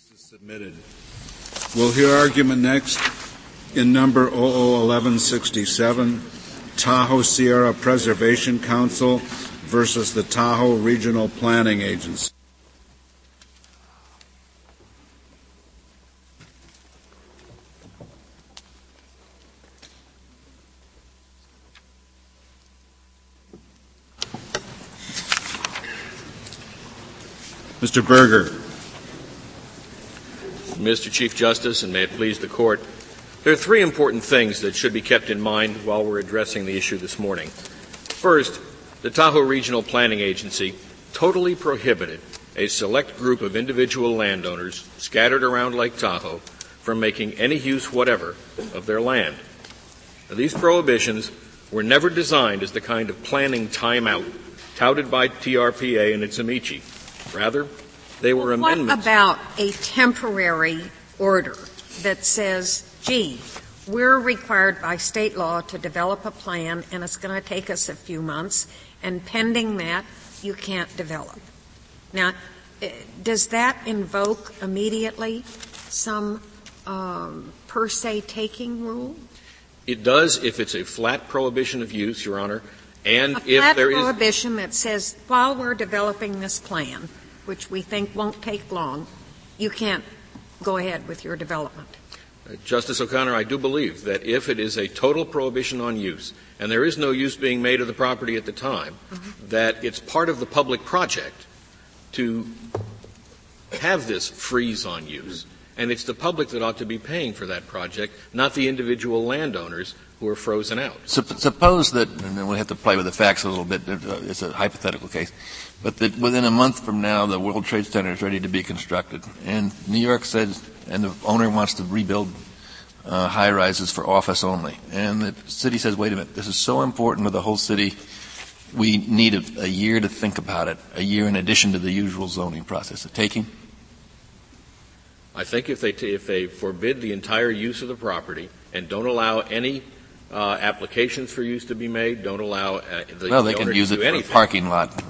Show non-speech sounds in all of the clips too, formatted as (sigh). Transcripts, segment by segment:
case is submitted. We'll hear argument next in number 001167, Tahoe Sierra Preservation Council versus the Tahoe Regional Planning Agency. Mr. Berger. Mr. Chief Justice, and may it please the Court, there are three important things that should be kept in mind while we're addressing the issue this morning. First, the Tahoe Regional Planning Agency totally prohibited a select group of individual landowners scattered around Lake Tahoe from making any use whatever of their land. Now, these prohibitions were never designed as the kind of planning timeout touted by TRPA and its amici. Rather, they were what amendments. about a temporary order that says, gee, we're required by state law to develop a plan and it's going to take us a few months, and pending that, you can't develop? Now, eh, does that invoke immediately some um, per se taking rule? It does if it's a flat prohibition of use, Your Honor, and if there is a if flat there is prohibition that says while we're developing this plan, which we think won't take long, you can't go ahead with your development. Uh, Justice O'Connor, I do believe that if it is a total prohibition on use, and there is no use being made of the property at the time, mm-hmm. that it's part of the public project to have this freeze on use. And it's the public that ought to be paying for that project, not the individual landowners who are frozen out. Suppose that, and we have to play with the facts a little bit, it's a hypothetical case, but that within a month from now the World Trade Center is ready to be constructed, and New York says, and the owner wants to rebuild uh, high rises for office only, and the city says, wait a minute, this is so important to the whole city, we need a, a year to think about it, a year in addition to the usual zoning process. A taking? I think if they, t- if they forbid the entire use of the property and don't allow any uh, applications for use to be made, don't allow uh, the well, they can use it for anything. a parking lot.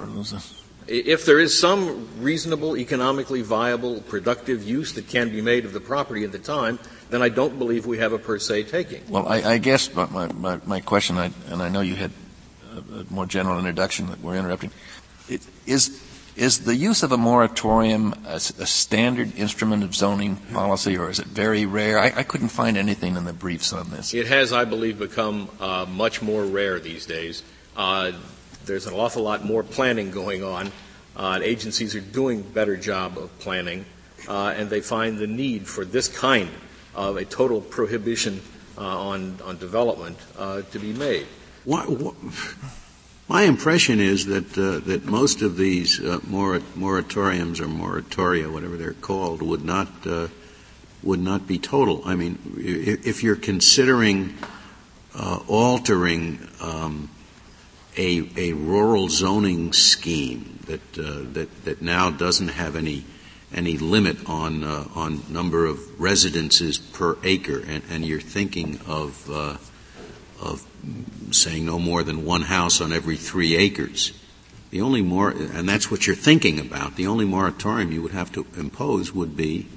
If there is some reasonable, economically viable, productive use that can be made of the property at the time, then I don't believe we have a per se taking. Well, I, I guess my, my, my question, I, and I know you had a, a more general introduction that we're interrupting, it, is is the use of a moratorium a, a, standard instrument of zoning policy, or is it very rare? I, I, couldn't find anything in the briefs on this. It has, I believe, become uh, much more rare these days. Uh, there's an awful lot more planning going on. Uh, agencies are doing a better job of planning, uh, and they find the need for this kind of a total prohibition uh, on, on development uh, to be made. What, what my impression is that uh, that most of these uh, moratoriums or moratoria, whatever they're called, would not uh, would not be total. I mean, if, you're considering uh, altering um, a a rural zoning scheme that uh, that that now doesn't have any any limit on uh, on number of residences per acre, and, and you're thinking of of saying no more than one house on every three acres. The only more, and that's what you're thinking about, the only moratorium you would have to impose would be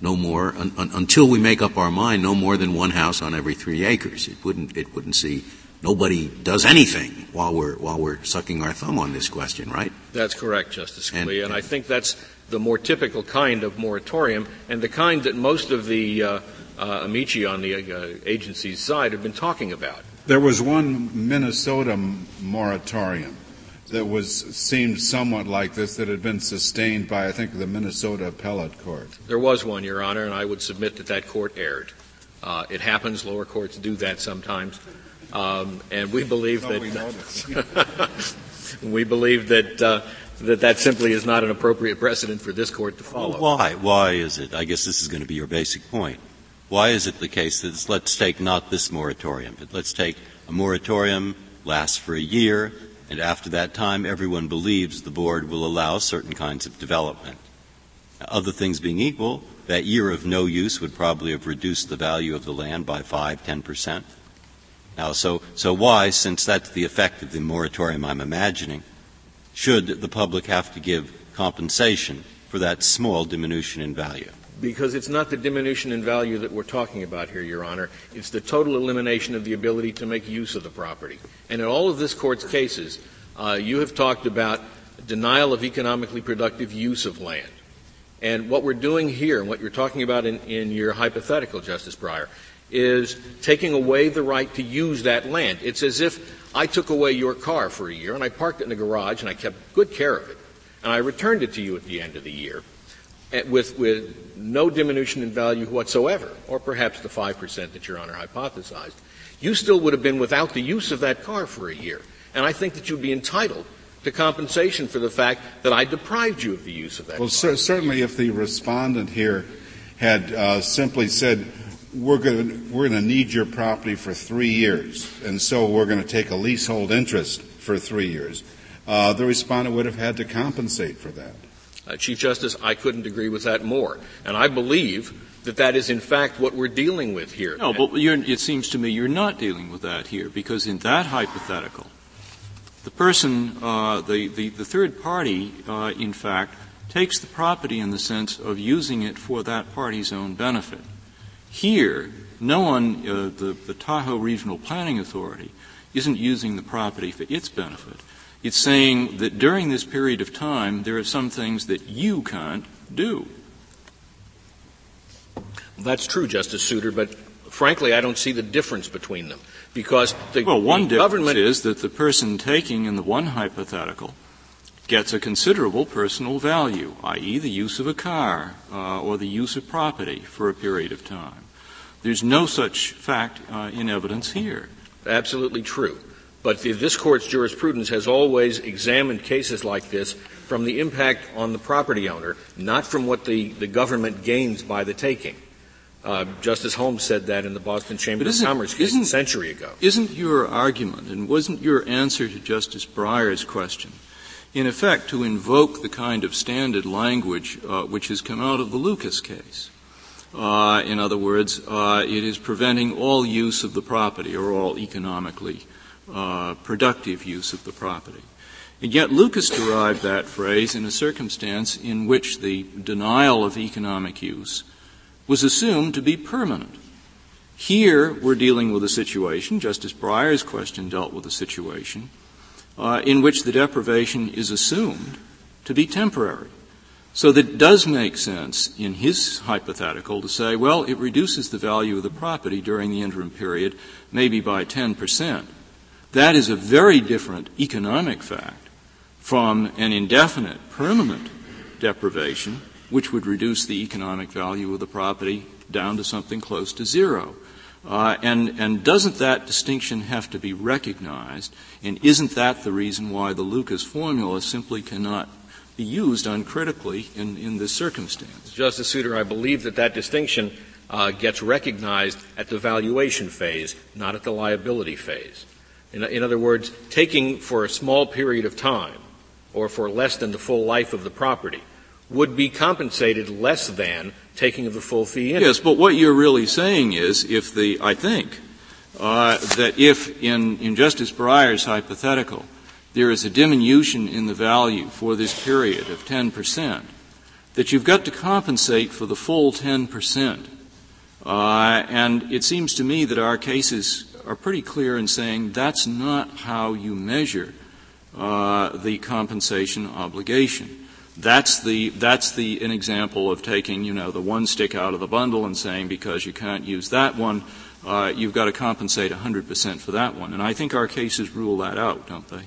no more, un, un, until we make up our mind, no more than one house on every three acres. It wouldn't, it wouldn't see, nobody does anything while we're, while we're sucking our thumb on this question, right? That's correct, Justice Scalia, and, and I think that's the more typical kind of moratorium, and the kind that most of the uh, uh, amici on the uh, agency's side have been talking about. There was one Minnesota moratorium that was seemed somewhat like this that had been sustained by I think the Minnesota Appellate Court. There was one, Your Honor, and I would submit that that court erred. Uh, it happens; lower courts do that sometimes, um, and we believe that we, (laughs) we believe that. Uh, that that simply is not an appropriate precedent for this court to follow. Well, why? Why is it? I guess this is going to be your basic point. Why is it the case that let's take not this moratorium, but let's take a moratorium lasts for a year, and after that time, everyone believes the board will allow certain kinds of development. Other things being equal, that year of no use would probably have reduced the value of the land by five, ten percent. Now, so, so why, since that's the effect of the moratorium I'm imagining, should the public have to give compensation for that small diminution in value? Because it's not the diminution in value that we're talking about here, Your Honor. It's the total elimination of the ability to make use of the property. And in all of this Court's cases, uh, you have talked about denial of economically productive use of land. And what we're doing here, and what you're talking about in, in your hypothetical, Justice Breyer, is taking away the right to use that land. It's as if I took away your car for a year and I parked it in the garage and I kept good care of it. And I returned it to you at the end of the year with, with no diminution in value whatsoever, or perhaps the 5% that Your Honor hypothesized. You still would have been without the use of that car for a year. And I think that you'd be entitled to compensation for the fact that I deprived you of the use of that. Well, cer- certainly, if the respondent here had uh, simply said, "We're going we're to need your property for three years, and so we're going to take a leasehold interest for three years," uh, the respondent would have had to compensate for that. Uh, Chief Justice, I couldn't agree with that more, and I believe that that is in fact what we're dealing with here. No, but it seems to me you're not dealing with that here because in that hypothetical, the person, uh, the, the, the, third party, uh, in fact, takes the property in the sense of using it for that party's own benefit. Here, no one, uh, the, the Tahoe Regional Planning Authority, isn't using the property for its benefit. It's saying that during this period of time, there are some things that you can't do. That's true, Justice Souter, but frankly, I don't see the difference between them because the, well, one the difference is that the person taking in the one hypothetical gets a considerable personal value, i.e., the use of a car uh, or the use of property for a period of time. There's no such fact uh, in evidence here. Absolutely true. But the, this court's jurisprudence has always examined cases like this from the impact on the property owner, not from what the, the government gains by the taking. Uh, Justice Holmes said that in the Boston Chamber of Commerce case a century ago. Isn't your argument, and wasn't your answer to Justice Breyer's question, in effect to invoke the kind of standard language uh, which has come out of the Lucas case? Uh, in other words, uh, it is preventing all use of the property or all economically uh, productive use of the property. And yet Lucas derived that phrase in a circumstance in which the denial of economic use was assumed to be permanent. Here, we're dealing with a situation, Justice Breyer's question dealt with a situation, uh, in which the deprivation is assumed to be temporary. So that it does make sense in his hypothetical to say, well, it reduces the value of the property during the interim period, maybe by 10%. That is a very different economic fact from an indefinite, permanent deprivation which would reduce the economic value of the property down to something close to zero. Uh, and, and doesn't that distinction have to be recognized? And isn't that the reason why the Lucas formula simply cannot be used uncritically in, in this circumstance? Justice Souter, I believe that that distinction uh, gets recognized at the valuation phase, not at the liability phase. In, in other words, taking for a small period of time, or for less than the full life of the property, would be compensated less than taking of the full fee Yes, but what you're really saying is if the, I think, uh, that if in, in Justice Breyer's hypothetical, there is a diminution in the value for this period of 10%, that you've got to compensate for the full 10%. Uh, and it seems to me that our cases are pretty clear in saying that's not how you measure uh, the compensation obligation. That's the, that's the, an example of taking, you know, the one stick out of the bundle and saying because you can't use that one, uh, you've got to compensate 100% for that one. And I think our cases rule that out, don't they?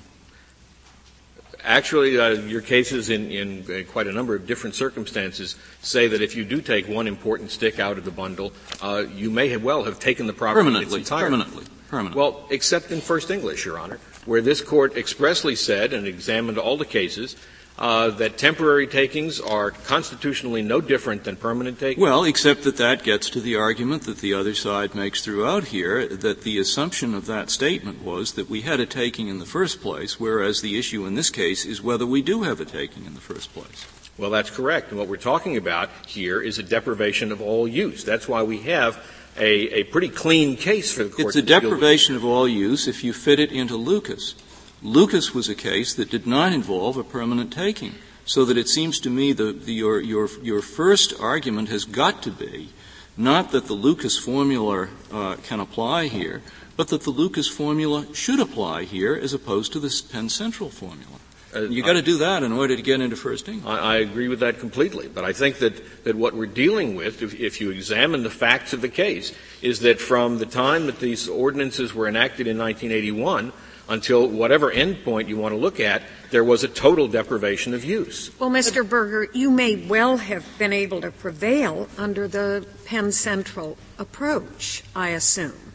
Actually, uh, your cases in, in, quite a number of different circumstances say that if you do take one important stick out of the bundle, uh, you may have well have taken the property permanently, permanently, permanently. Well, except in First English, Your Honor, where this court expressly said and examined all the cases uh, that temporary takings are constitutionally no different than permanent takings? Well, except that that gets to the argument that the other side makes throughout here, that the assumption of that statement was that we had a taking in the first place, whereas the issue in this case is whether we do have a taking in the first place. Well, that's correct. And what we're talking about here is a deprivation of all use. That's why we have a, a pretty clean case for the court. It's a deprivation of all use if you fit it into Lucas. Lucas was a case that did not involve a permanent taking. So that it seems to me that the, your, your, your first argument has got to be not that the Lucas formula uh, can apply here, but that the Lucas formula should apply here as opposed to the Penn Central formula. Uh, You've got to do that in order to get into first English. I, I, agree with that completely, but I think that, that what we're dealing with, if, if, you examine the facts of the case, is that from the time that these ordinances were enacted in 1981 until whatever endpoint you want to look at, there was a total deprivation of use. Well, Mr. Berger, you may well have been able to prevail under the Penn Central approach, I assume,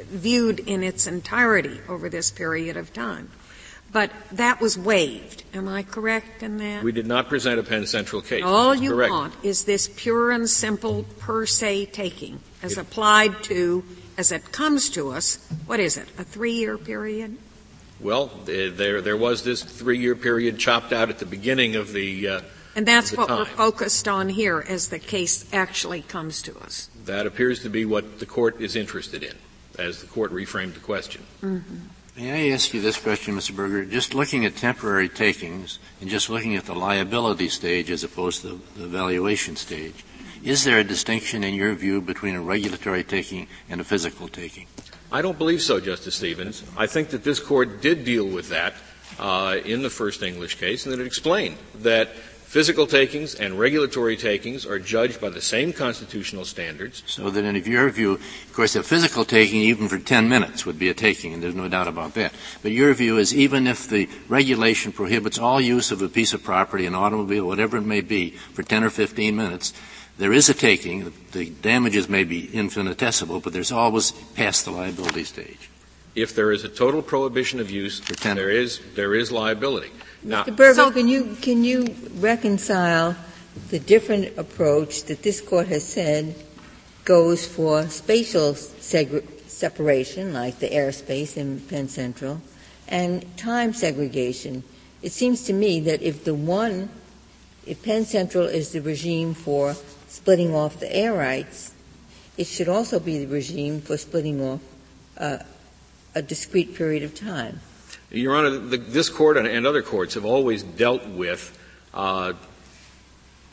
viewed in its entirety over this period of time. But that was waived. Am I correct in that? We did not present a Penn Central case. All you correct. want is this pure and simple per se taking as applied to, as it comes to us, what is it, a three year period? Well, there, there was this three year period chopped out at the beginning of the. Uh, and that's what time. we're focused on here as the case actually comes to us. That appears to be what the court is interested in, as the court reframed the question. Mm-hmm. May I ask you this question, Mr. Berger? Just looking at temporary takings and just looking at the liability stage as opposed to the valuation stage, is there a distinction in your view between a regulatory taking and a physical taking? I don't believe so, Justice Stevens. I think that this court did deal with that uh, in the first English case, and that it explained that Physical takings and regulatory takings are judged by the same constitutional standards. So that in your view, of course, a physical taking even for 10 minutes would be a taking, and there's no doubt about that. But your view is even if the regulation prohibits all use of a piece of property, an automobile, whatever it may be, for 10 or 15 minutes, there is a taking. The damages may be infinitesimal, but there's always past the liability stage. If there is a total prohibition of use, there is, there is liability. Now, Mr. Berger, so can you can you reconcile the different approach that this court has said goes for spatial seg- separation, like the airspace in Penn Central, and time segregation? It seems to me that if the one, if Penn Central is the regime for splitting off the air rights, it should also be the regime for splitting off uh, a discrete period of time. Your Honor, the, this court and, other courts have always dealt with uh,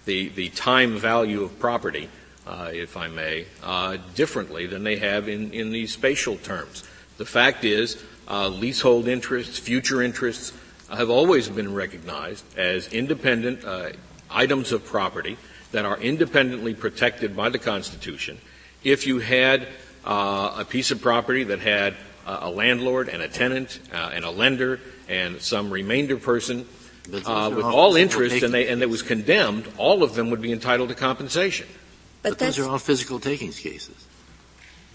the the time value of property, uh, if I may, uh, differently than they have in in these spatial terms. The fact is, uh, leasehold interests, future interests, have always been recognized as independent uh, items of property that are independently protected by the Constitution. If you had uh, a piece of property that had a landlord and a tenant uh, and a lender and some remainder person uh, with all interest and, they, and that was condemned, all of them would be entitled to compensation. But, but those are all physical takings cases.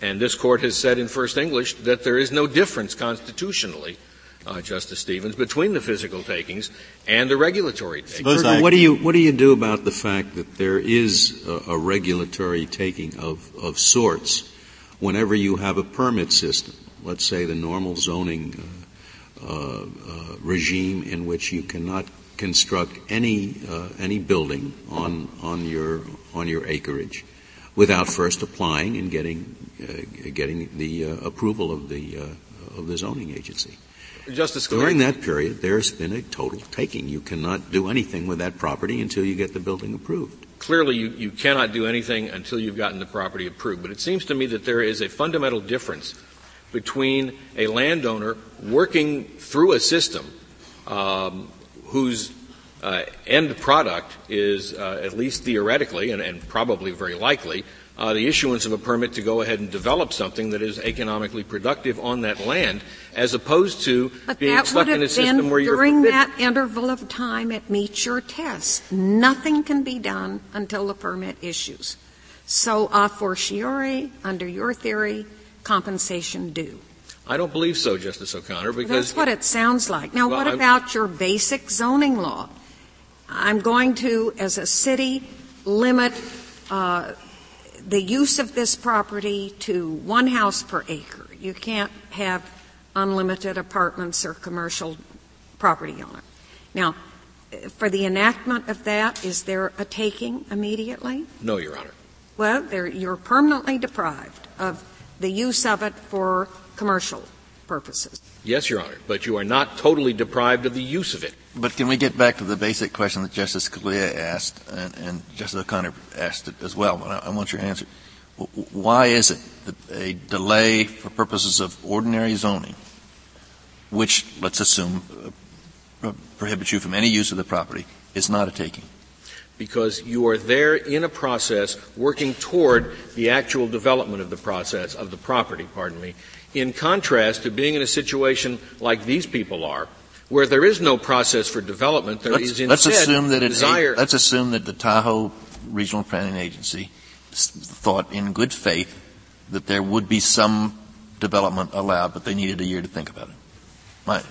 And this court has said in First English that there is no difference constitutionally, uh, Justice Stevens, between the physical takings and the regulatory takings. what do you what do you do about the fact that there is a, a regulatory taking of, of sorts whenever you have a permit system? let's say, the normal zoning uh, uh, uh, regime in which you cannot construct any uh, any building on on your on your acreage without first applying and getting uh, getting the approval of the of the zoning agency. Justice During that period, there's been a total taking. You cannot do anything with that property until you get the building approved. Clearly, you, you cannot do anything until you've gotten the property approved. But it seems to me that there is a fundamental difference between a landowner working through a system um, whose uh, end product is, uh, at least theoretically and, and probably very likely, uh, the issuance of a permit to go ahead and develop something that is economically productive on that land, as opposed to but being stuck in a system where you're during that interval of time it meets your test. Nothing can be done until the permit issues. So a fortiori, under your theory, compensation due? I don't believe so, Justice O'Connor, because that's what it sounds like. Now, well, what I'm, about your basic zoning law? I'm going to, as a city, limit uh, the use of this property to one house per acre. You can't have unlimited apartments or commercial property on it. Now, for the enactment of that, is there a taking immediately? No, Your Honor. Well, you're permanently deprived of the use of it for commercial purposes. Yes, Your Honor, but you are not totally deprived of the use of it. But can we get back to the basic question that Justice Scalia asked and, and Justice O'Connor asked it as well? I, I want your answer. Why is it that a delay for purposes of ordinary zoning, which, let's assume, uh, prohibits you from any use of the property, is not a taking? Because you are there in a process working toward the actual development of the process, of the property, pardon me, in contrast to being in a situation like these people are, where there is no process for development, there let's, is instead let's assume that desire. let's assume that the Tahoe Regional Planning Agency thought in good faith that there would be some development allowed, but they needed a year to think about it. My,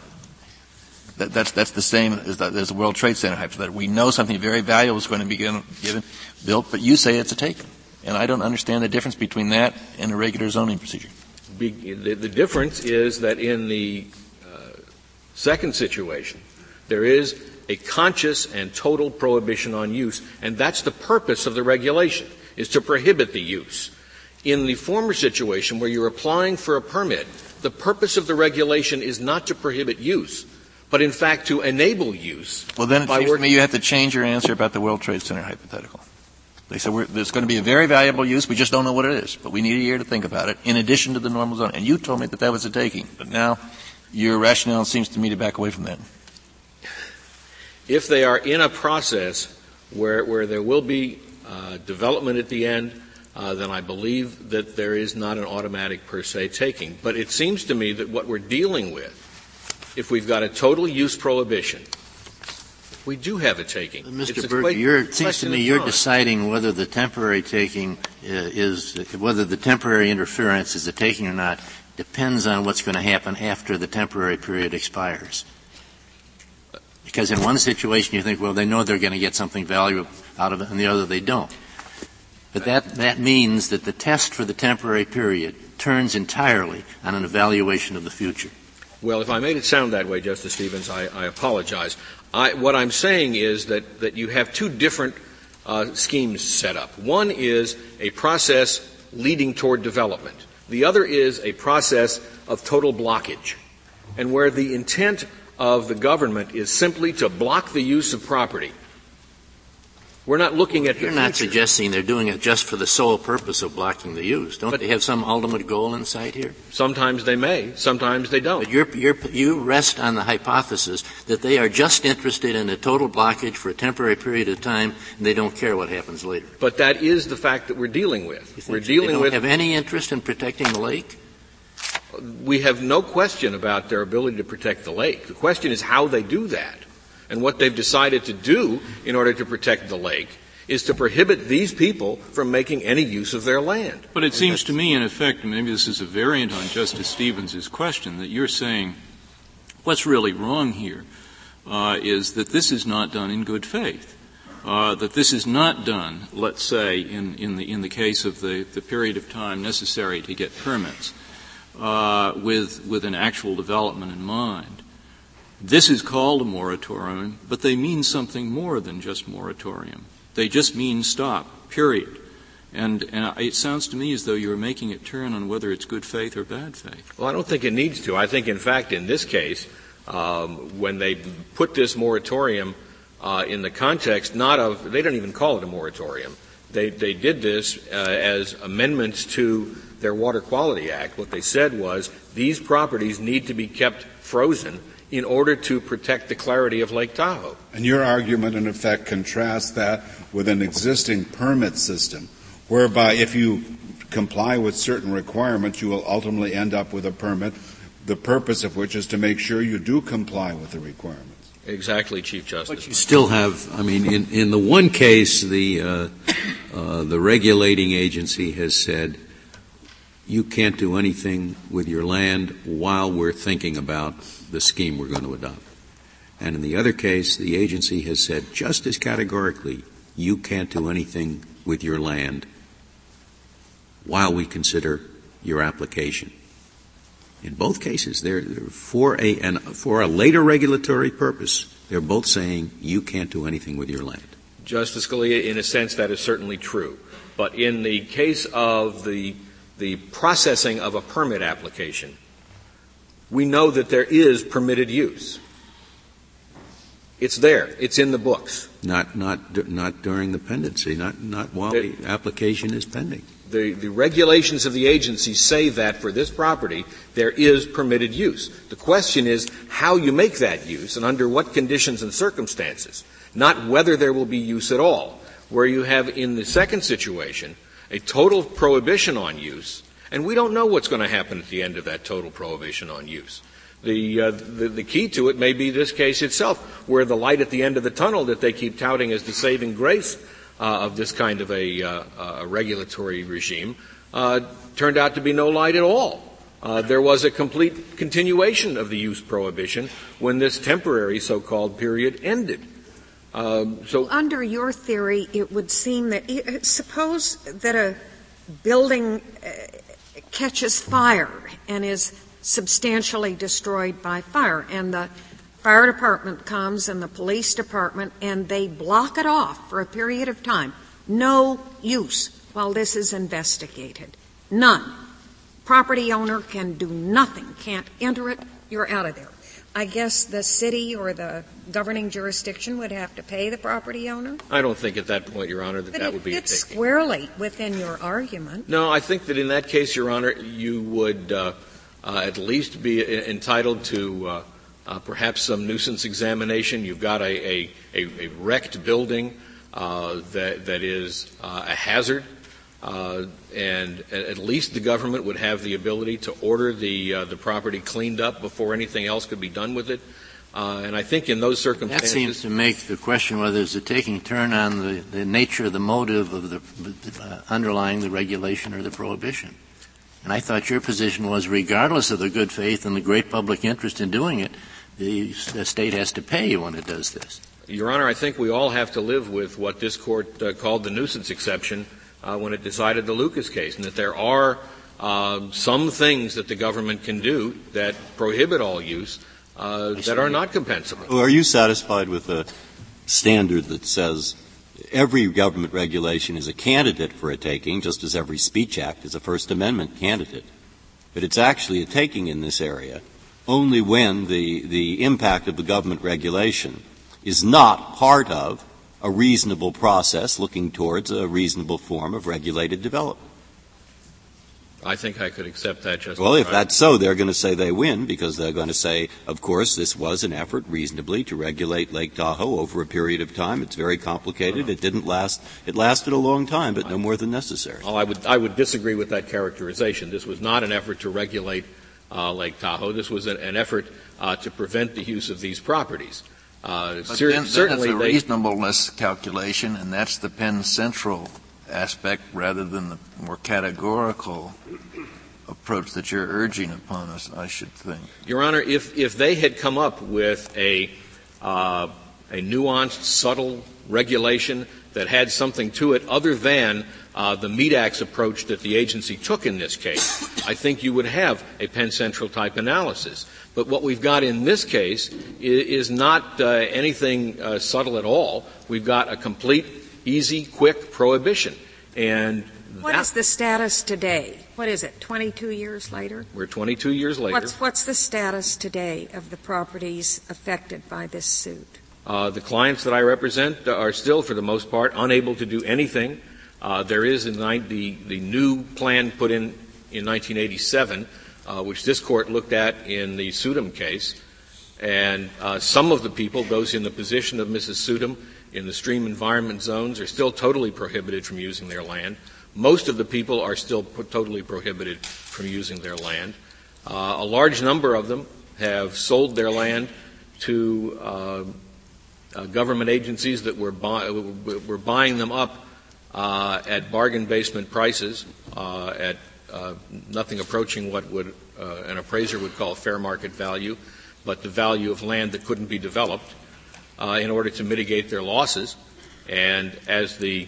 that, that's, that's the same as the, as the World Trade Center hypothetical. We know something very valuable is going to be given, given, built, but you say it's a taking. And I don't understand the difference between that and a regular zoning procedure. Be, the, the, difference is that in the uh, second situation, there is a conscious and total prohibition on use, and that's the purpose of the regulation, is to prohibit the use. In the former situation where you're applying for a permit, the purpose of the regulation is not to prohibit use, but in fact to enable use. Well, then it seems to me you have to change your answer about the World Trade Center hypothetical. They said there's going to be a very valuable use, we just don't know what it is, but we need a year to think about it, in addition to the normal zone. And you told me that that was a taking, but now your rationale seems to me to back away from that. If they are in a process where, where there will be uh, development at the end, uh, then I believe that there is not an automatic per se taking. But it seems to me that what we're dealing with, if we've got a total use prohibition, we do have a taking. Mr. Burke, it seems to me you're deciding whether the temporary taking uh, is, whether the temporary interference is a taking or not depends on what's going to happen after the temporary period expires. Because in one situation you think, well, they know they're going to get something valuable out of it, and the other they don't. But that, that means that the test for the temporary period turns entirely on an evaluation of the future. Well, if I made it sound that way, Justice Stevens, I, I apologize. I, what I'm saying is that, that you have two different uh, schemes set up. One is a process leading toward development. The other is a process of total blockage. And where the intent of the government is simply to block the use of property we're not looking at You're not suggesting they're doing it just for the sole purpose of blocking the use. Don't but they have some ultimate goal in sight here? Sometimes they may. Sometimes they don't. But you're, you're, you rest on the hypothesis that they are just interested in a total blockage for a temporary period of time, and they don't care what happens later. But that is the fact that we're dealing with. We're dealing they don't with. Have any interest in protecting the lake? We have no question about their ability to protect the lake. The question is how they do that. And what they've decided to do in order to protect the lake is to prohibit these people from making any use of their land. But it seems to me, in effect, maybe this is a variant on Justice Stevens' question, that you're saying what's really wrong here uh, is that this is not done in good faith. Uh, that this is not done, let's say, in, in, the, in the case of the, the period of time necessary to get permits, uh, with, with an actual development in mind. This is called a moratorium, but they mean something more than just moratorium. They just mean stop, period. And, and, it sounds to me as though you're making it turn on whether it's good faith or bad faith. Well, I don't think it needs to. I think, in fact, in this case, um, when they put this moratorium uh, in the context not of, they don't even call it a moratorium. They, they did this uh, as amendments to their Water Quality Act. What they said was these properties need to be kept frozen in order to protect the clarity of Lake Tahoe. And your argument, in effect, contrasts that with an existing permit system, whereby if you comply with certain requirements, you will ultimately end up with a permit, the purpose of which is to make sure you do comply with the requirements. Exactly, Chief Justice. But you still have, I mean, in, in the one case, the, uh, uh, the regulating agency has said, you can't do anything with your land while we're thinking about the scheme we're going to adopt. And in the other case, the agency has said just as categorically, you can't do anything with your land while we consider your application. In both cases, they're, they're for a and for a later regulatory purpose. They're both saying you can't do anything with your land. Justice Scalia, in a sense, that is certainly true. But in the case of the the processing of a permit application, we know that there is permitted use. It's there. It's in the books. Not, not, not during the pendency, not, not while the application is pending. The, the regulations of the agency say that for this property, there is permitted use. The question is how you make that use and under what conditions and circumstances, not whether there will be use at all. Where you have in the second situation a total prohibition on use, and we don't know what's going to happen at the end of that total prohibition on use. The, uh, the, the, key to it may be this case itself, where the light at the end of the tunnel that they keep touting as the saving grace uh, of this kind of a, uh, a regulatory regime uh, turned out to be no light at all. Uh, there was a complete continuation of the use prohibition when this temporary so-called period ended. Um, so, under your theory, it would seem that suppose that a building uh, catches fire and is substantially destroyed by fire, and the fire department comes and the police department, and they block it off for a period of time. No use while this is investigated. None. Property owner can do nothing, can't enter it, you're out of there. I guess the city or the governing jurisdiction would have to pay the property owner? I don't think at that point, Your Honor, that but that would be it's squarely within your argument. No, I think that in that case, Your Honor, you would uh, uh, at least be entitled to uh, uh, perhaps some nuisance examination. You've got a, a, a, a wrecked building uh, that, that is uh, a hazard. Uh, and at least the government would have the ability to order the uh, the property cleaned up before anything else could be done with it. Uh, and I think in those circumstances, that seems to make the question whether it's a taking turn on the, the nature, of the motive of the uh, underlying the regulation or the prohibition. And I thought your position was, regardless of the good faith and the great public interest in doing it, the, state has to pay you when it does this. Your Honor, I think we all have to live with what this court uh, called the nuisance exception uh, when it decided the Lucas case, and that there are uh, some things that the government can do that prohibit all use uh, that are not compensable. Well, are you satisfied with a standard that says every government regulation is a candidate for a taking, just as every speech act is a First Amendment candidate? But it's actually a taking in this area only when the, the impact of the government regulation is not part of a reasonable process looking towards a reasonable form of regulated development. I think I could accept that, Justice. Well, if that's so, they're going to say they win because they're going to say, of course, this was an effort reasonably to regulate Lake Tahoe over a period of time. It's very complicated. It didn't last. It lasted a long time, but no more than necessary. Well, I would I would disagree with that characterization. This was not an effort to regulate uh, Lake Tahoe. This was an, an effort uh, to prevent the use of these properties. Uh, cer- then, certainly, then it's a reasonableness calculation, and that's the Penn Central aspect rather than the more categorical approach that you're urging upon us. I should think, Your Honor, if if they had come up with a uh, a nuanced, subtle regulation that had something to it other than uh, the MEDAX approach that the agency took in this case, I think you would have a Penn Central type analysis. But what we've got in this case is, not uh, anything uh, subtle at all. We've got a complete, easy, quick prohibition. And what is the status today? What is it, 22 years later? We're 22 years later. What's, what's the status today of the properties affected by this suit? Uh, the clients that I represent are still, for the most part, unable to do anything. Uh, there is the, the, the new plan put in in 1987 uh, which this court looked at in the Suitum case. And uh, some of the people, those in the position of Mrs. Suitum in the stream environment zones, are still totally prohibited from using their land. Most of the people are still totally prohibited from using their land. Uh, a large number of them have sold their land to uh, uh, government agencies that were, were buying them up uh, at bargain basement prices, at uh, nothing approaching what would uh, an appraiser would call fair market value, but the value of land that couldn't be developed uh, in order to mitigate their losses. And as the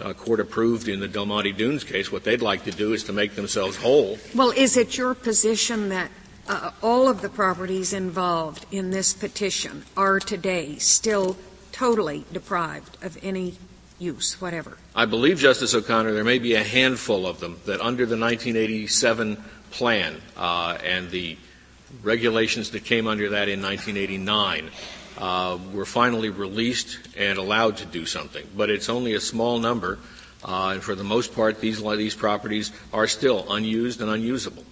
uh, court approved in the Del Monte Dunes case, what they'd like to do is to make themselves whole. Well, is it your position that uh, all of the properties involved in this petition are today still totally deprived of any use, whatever. I believe, Justice O'Connor, there may be a handful of them that under the 1987 plan uh, and the regulations that came under that in 1989 uh, were finally released and allowed to do something. But it's only a small number, uh, and for the most part, these these properties are still unused and unusable.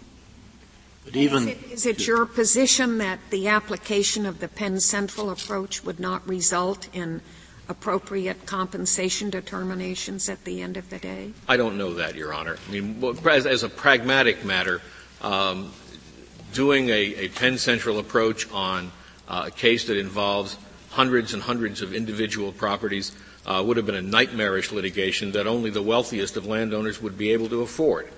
But even is it, is it your position that the application of the Penn Central approach would not result in appropriate compensation determinations at the end of the day? I don't know that, Your Honor. I mean, as, as a pragmatic matter, um, doing a, a, Penn Central approach on uh, a case that involves hundreds and hundreds of individual properties uh, would have been a nightmarish litigation that only the wealthiest of landowners would be able to afford.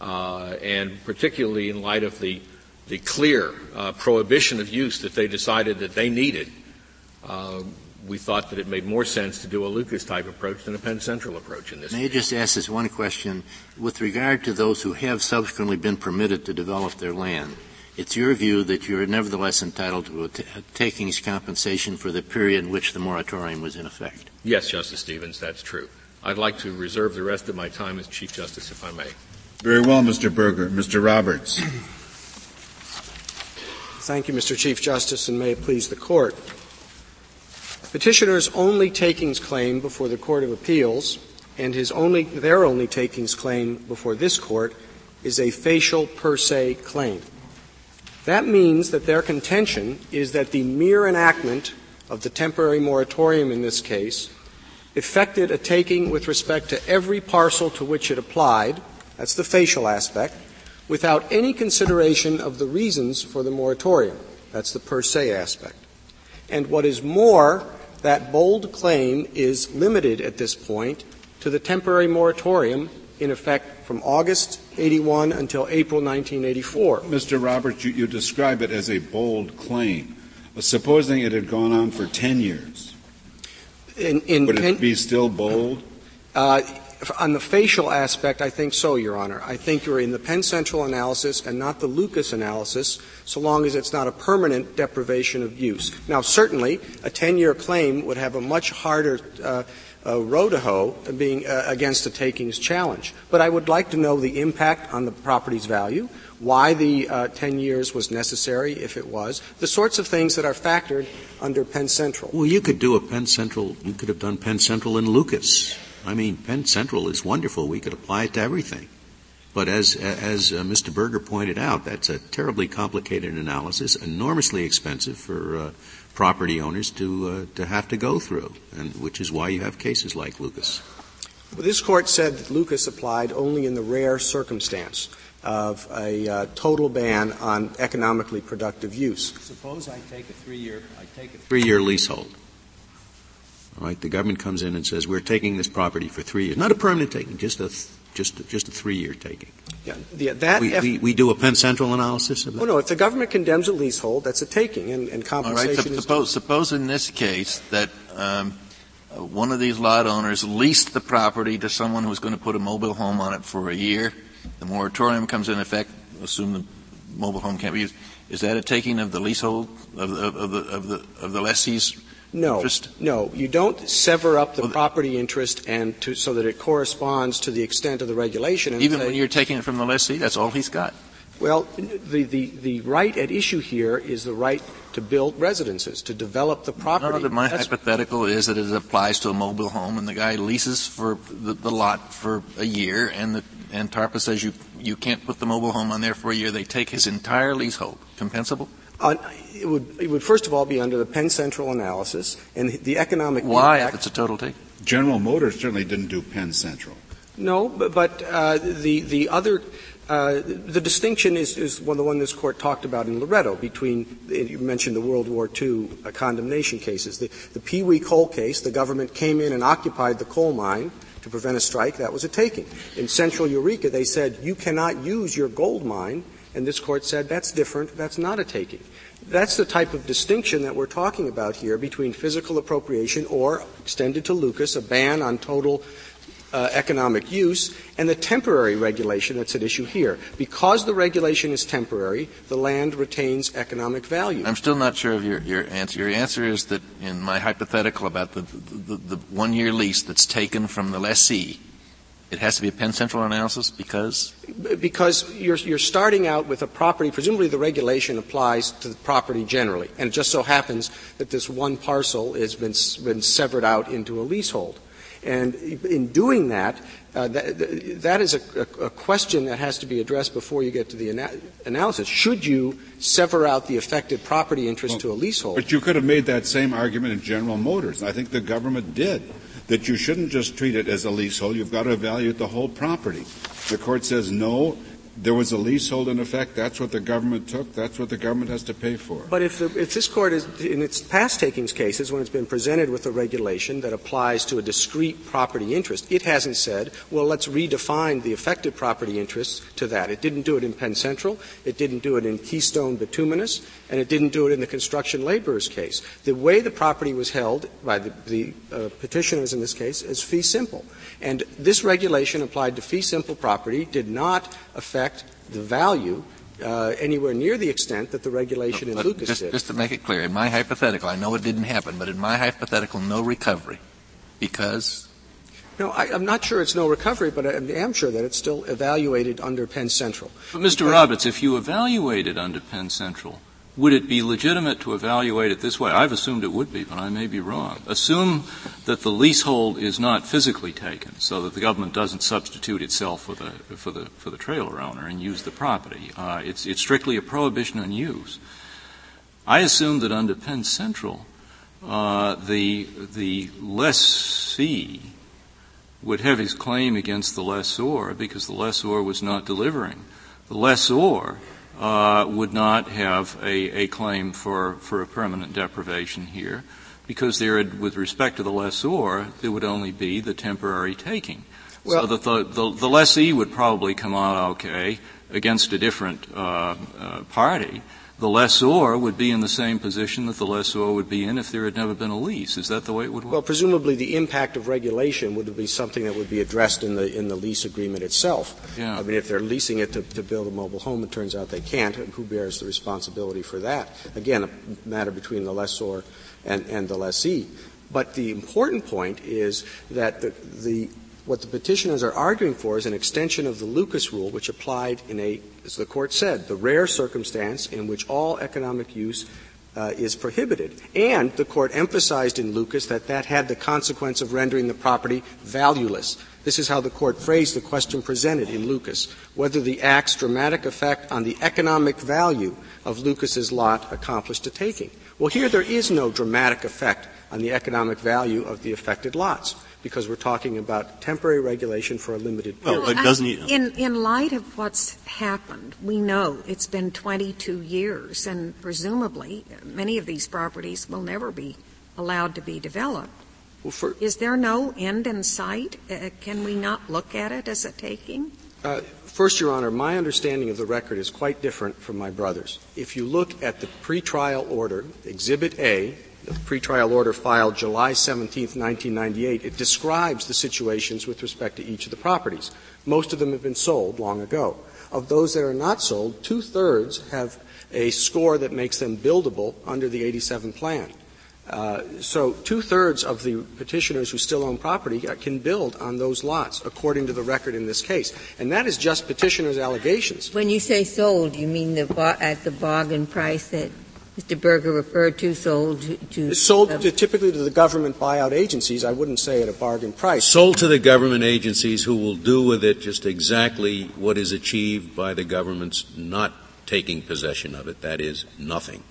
Uh, and particularly in light of the, the clear uh, prohibition of use that they decided that they needed, uh, we thought that it made more sense to do a Lucas type approach than a Penn Central approach in this. May case. I just ask this one question with regard to those who have subsequently been permitted to develop their land? It's your view that you're nevertheless entitled to a, t- a takings compensation for the period in which the moratorium was in effect. Yes, Justice Stevens, that's true. I'd like to reserve the rest of my time as Chief Justice, if I may. Very well, Mr. Berger. Mr. Roberts. Thank you, Mr. Chief Justice, and may it please the Court. Petitioner's only takings claim before the Court of Appeals and his only, their only takings claim before this Court is a facial per se claim. That means that their contention is that the mere enactment of the temporary moratorium in this case effected a taking with respect to every parcel to which it applied, that's the facial aspect, without any consideration of the reasons for the moratorium, that's the per se aspect. And what is more, that bold claim is limited at this point to the temporary moratorium in effect from August 81 until April 1984. Mr. Roberts, you, you describe it as a bold claim. Supposing it had gone on for 10 years, in, in would it be still bold? Uh, on the facial aspect, I think so, Your Honor. I think you're in the Penn Central analysis and not the Lucas analysis, so long as it's not a permanent deprivation of use. Now, certainly, a 10-year claim would have a much harder uh, uh, row to hoe being uh, against a takings challenge. But I would like to know the impact on the property's value, why the uh, 10 years was necessary, if it was, the sorts of things that are factored under Penn Central. Well, you could do a Penn Central, you could have done Penn Central in Lucas. I mean, Penn Central is wonderful. We could apply it to everything. But as, as uh, Mr. Berger pointed out, that's a terribly complicated analysis, enormously expensive for uh, property owners to uh, to have to go through, and which is why you have cases like Lucas. Well, this court said that Lucas applied only in the rare circumstance of a uh, total ban on economically productive use. Suppose I take a three-year I take a three-year leasehold. All right, the government comes in and says we're taking this property for three years, not a permanent taking, just a th- just just a three-year taking. Yeah, yeah that we, F- we, we, do a Penn Central analysis of that. Oh no, if the government condemns a leasehold, that's a taking, and, and compensation. All right, suppose, suppose in this case that um, uh, one of these lot owners leased the property to someone who's going to put a mobile home on it for a year. The moratorium comes in effect. Assume the mobile home can't be used. Is that a taking of the leasehold of the of the of the, of the lessee's no, interest? No, you don't sever up the well, property interest and to, so that it corresponds to the extent of the regulation. even say, when you're taking it from the lessee, that's all he's got. Well, the, the, the right at issue here is the right to build residences, to develop the property. No, my That's hypothetical is that it applies to a mobile home, and the guy leases for the, the lot for a year, and the and TARPA says you you can't put the mobile home on there for a year. They take his entire leasehold. Compensable? Uh, it would, it would first of all be under the Penn Central analysis and the economic Why, impact. if it's a total take? General Motors certainly didn't do Penn Central. No, but, but uh, the the other uh, the distinction is, is one, the one this court talked about in Loretto between, you mentioned the World War II uh, condemnation cases. The, the Pewee coal case, the government came in and occupied the coal mine to prevent a strike. That was a taking. In central Eureka, they said, you cannot use your gold mine. And this court said, that's different. That's not a taking. That's the type of distinction that we're talking about here between physical appropriation or, extended to Lucas, a ban on total uh, economic use, and the temporary regulation that's at issue here. Because the regulation is temporary, the land retains economic value. I'm still not sure of your, your answer. Your answer is that in my hypothetical about the, the, the one year lease that's taken from the lessee, It has to be a Penn Central analysis because? Because you're, you're starting out with a property, presumably the regulation applies to the property generally, and it just so happens that this one parcel has been, been severed out into a leasehold. And in doing that, uh, that, that is a, a, question that has to be addressed before you get to the ana- analysis. Should you sever out the affected property interest well, to a leasehold? But you could have made that same argument in General Motors. I think the government did. That you shouldn't just treat it as a leasehold, you've got to evaluate the whole property. The court says no, there was a leasehold in effect. That's what the government took. That's what the government has to pay for. But if, the, if this court is, in its past takings cases, when it's been presented with a regulation that applies to a discrete property interest, it hasn't said, well, let's redefine the affected property interests to that. It didn't do it in Penn Central. It didn't do it in Keystone Bituminous. And it didn't do it in the construction laborers case. The way the property was held by the, the uh, petitioners in this case is fee simple. And this regulation applied to fee simple property did not affect the value uh, anywhere near the extent that the regulation in Lucas just, did. Just to make it clear, in my hypothetical, I know it didn't happen, but in my hypothetical, no recovery. Because? No, I, am not sure it's no recovery, but I am sure that it's still evaluated under Penn Central. But Mr. Roberts, if you evaluate it under Penn Central, would it be legitimate to evaluate it this way? I've assumed it would be, but I may be wrong. Assume that the leasehold is not physically taken, so that the government doesn't substitute itself for the for the for the trailer owner and use the property. Uh, it's it's strictly a prohibition on use. I assume that under Penn Central, uh, the the lessee would have his claim against the lessor because the lessor was not delivering. The lessor uh, would not have a, a claim for, for a permanent deprivation here because there, with respect to the lessor, there would only be the temporary taking. Well, so that the, the, the, lessee would probably come out okay against a different uh, uh, party, the lessor would be in the same position that the lessor would be in if there had never been a lease. Is that the way it would work? Well, presumably the impact of regulation would be something that would be addressed in the in the lease agreement itself. Yeah. I mean, if they're leasing it to, to build a mobile home, it turns out they can't. Who bears the responsibility for that? Again, a matter between the lessor and, and the lessee. But the important point is that the, the what the petitioners are arguing for is an extension of the Lucas rule, which applied in a, as the court said, the rare circumstance in which all economic use uh, is prohibited. And the court emphasized in Lucas that that had the consequence of rendering the property valueless. This is how the court phrased the question presented in Lucas, whether the act's dramatic effect on the economic value of Lucas's lot accomplished a taking. Well, here there is no dramatic effect on the economic value of the affected lots because we're talking about temporary regulation for a limited period. Well, doesn't in, in light of what's happened, we know it's been 22 years, and presumably many of these properties will never be allowed to be developed. Well, for, Is there no end in sight? Uh, can we not look at it as a taking? Uh, first, Your Honor, my understanding of the record is quite different from my brother's. If you look at the pretrial order, Exhibit A, the pretrial order filed July 17, 1998, it describes the situations with respect to each of the properties. Most of them have been sold long ago. Of those that are not sold, two thirds have a score that makes them buildable under the 87 plan. Uh, so two thirds of the petitioners who still own property can build on those lots, according to the record in this case, and that is just petitioners' allegations. When you say sold, you mean the bar- at the bargain price that Mr. Berger referred to sold to, sold to typically to the government buyout agencies. I wouldn't say at a bargain price. Sold to the government agencies who will do with it just exactly what is achieved by the government's not taking possession of it. That is nothing.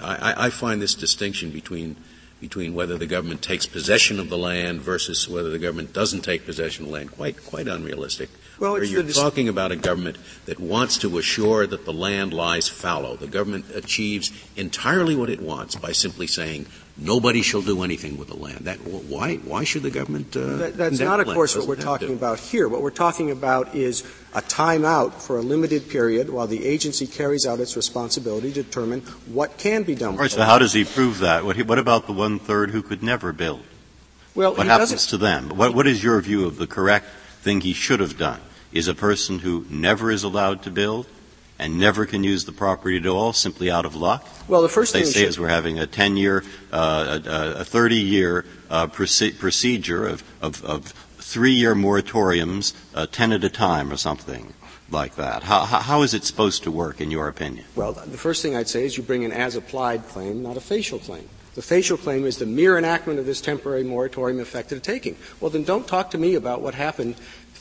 I, I find this distinction between between whether the government takes possession of the land versus whether the government doesn't take possession of the land quite quite unrealistic. Well, where you're talking about a government that wants to assure that the land lies fallow. The government achieves entirely what it wants by simply saying nobody shall do anything with the land. That, why, why should the government? Uh, that, that's not, of course, what we're talking to. about here. What we're talking about is a timeout for a limited period while the agency carries out its responsibility to determine what can be done. All right. So how does he prove that? What, what about the one third who could never build? Well, what happens to them? What, what is your view of the correct thing he should have done? Is a person who never is allowed to build, and never can use the property at all, simply out of luck? Well, the first they thing say is we're having a 10 year, uh, a, a 30 year uh, proce- procedure of, of, of three year moratoriums, uh, 10 at a time or something like that. How, how is it supposed to work, in your opinion? Well, the first thing I'd say is you bring an as applied claim, not a facial claim. The facial claim is the mere enactment of this temporary moratorium effective taking. Well, then don't talk to me about what happened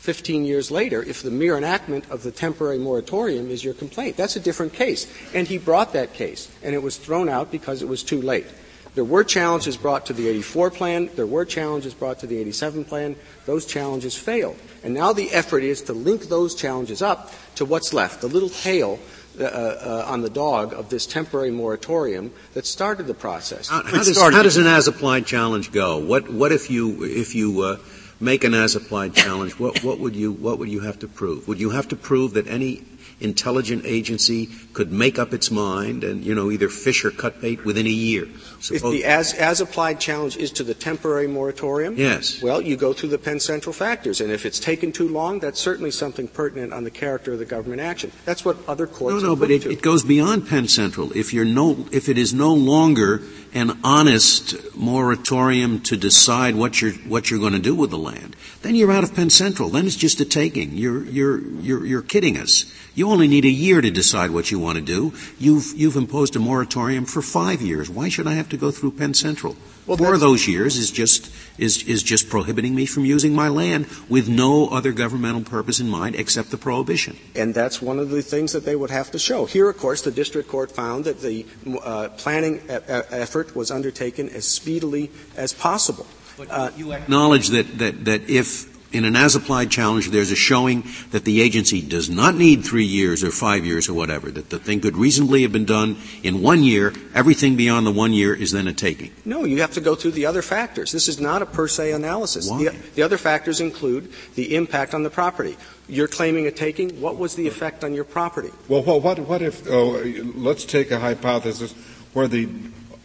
15 years later if the mere enactment of the temporary moratorium is your complaint. That's a different case. And he brought that case, and it was thrown out because it was too late. There were challenges brought to the 84 plan. There were challenges brought to the 87 plan. Those challenges failed. And now the effort is to link those challenges up to what's left, the little tail uh, uh, on the dog of this temporary moratorium that started the process. How, how, does, how does, an as-applied challenge go? What, what if you if you uh, make an as-applied challenge? What, what would you what would you have to prove? Would you have to prove that any intelligent agency could make up its mind and, you know, either fish or cut bait within a year. Suppose if the as, as applied challenge is to the temporary moratorium, yes. well, you go through the Penn Central factors. And if it's taken too long, that's certainly something pertinent on the character of the government action. That's what other courts No, no, but it, it, goes beyond Penn Central. If you're no, if it is no longer an honest moratorium to decide what you're, what you're going to do with the land, then you're out of Penn Central. Then it's just a taking. You're, you're, you're, you're kidding us. You only need a year to decide what you want to do. You've, you've imposed a moratorium for five years. Why should I have to go through Penn Central? Well, Four of those years is just, is, is just prohibiting me from using my land with no other governmental purpose in mind except the prohibition. And that's one of the things that they would have to show. Here, of course, the district court found that the uh, planning e- effort was undertaken as speedily as possible. But uh, you acknowledge that, that, that if in an as-applied challenge, there's a showing that the agency does not need three years or five years or whatever, that the thing could reasonably have been done in one year. Everything beyond the one year is then a taking. No, you have to go through the other factors. This is not a per se analysis. Why? The, the other factors include the impact on the property. You're claiming a taking. What was the effect on your property? Well, well what, what if, oh, let's take a hypothesis where the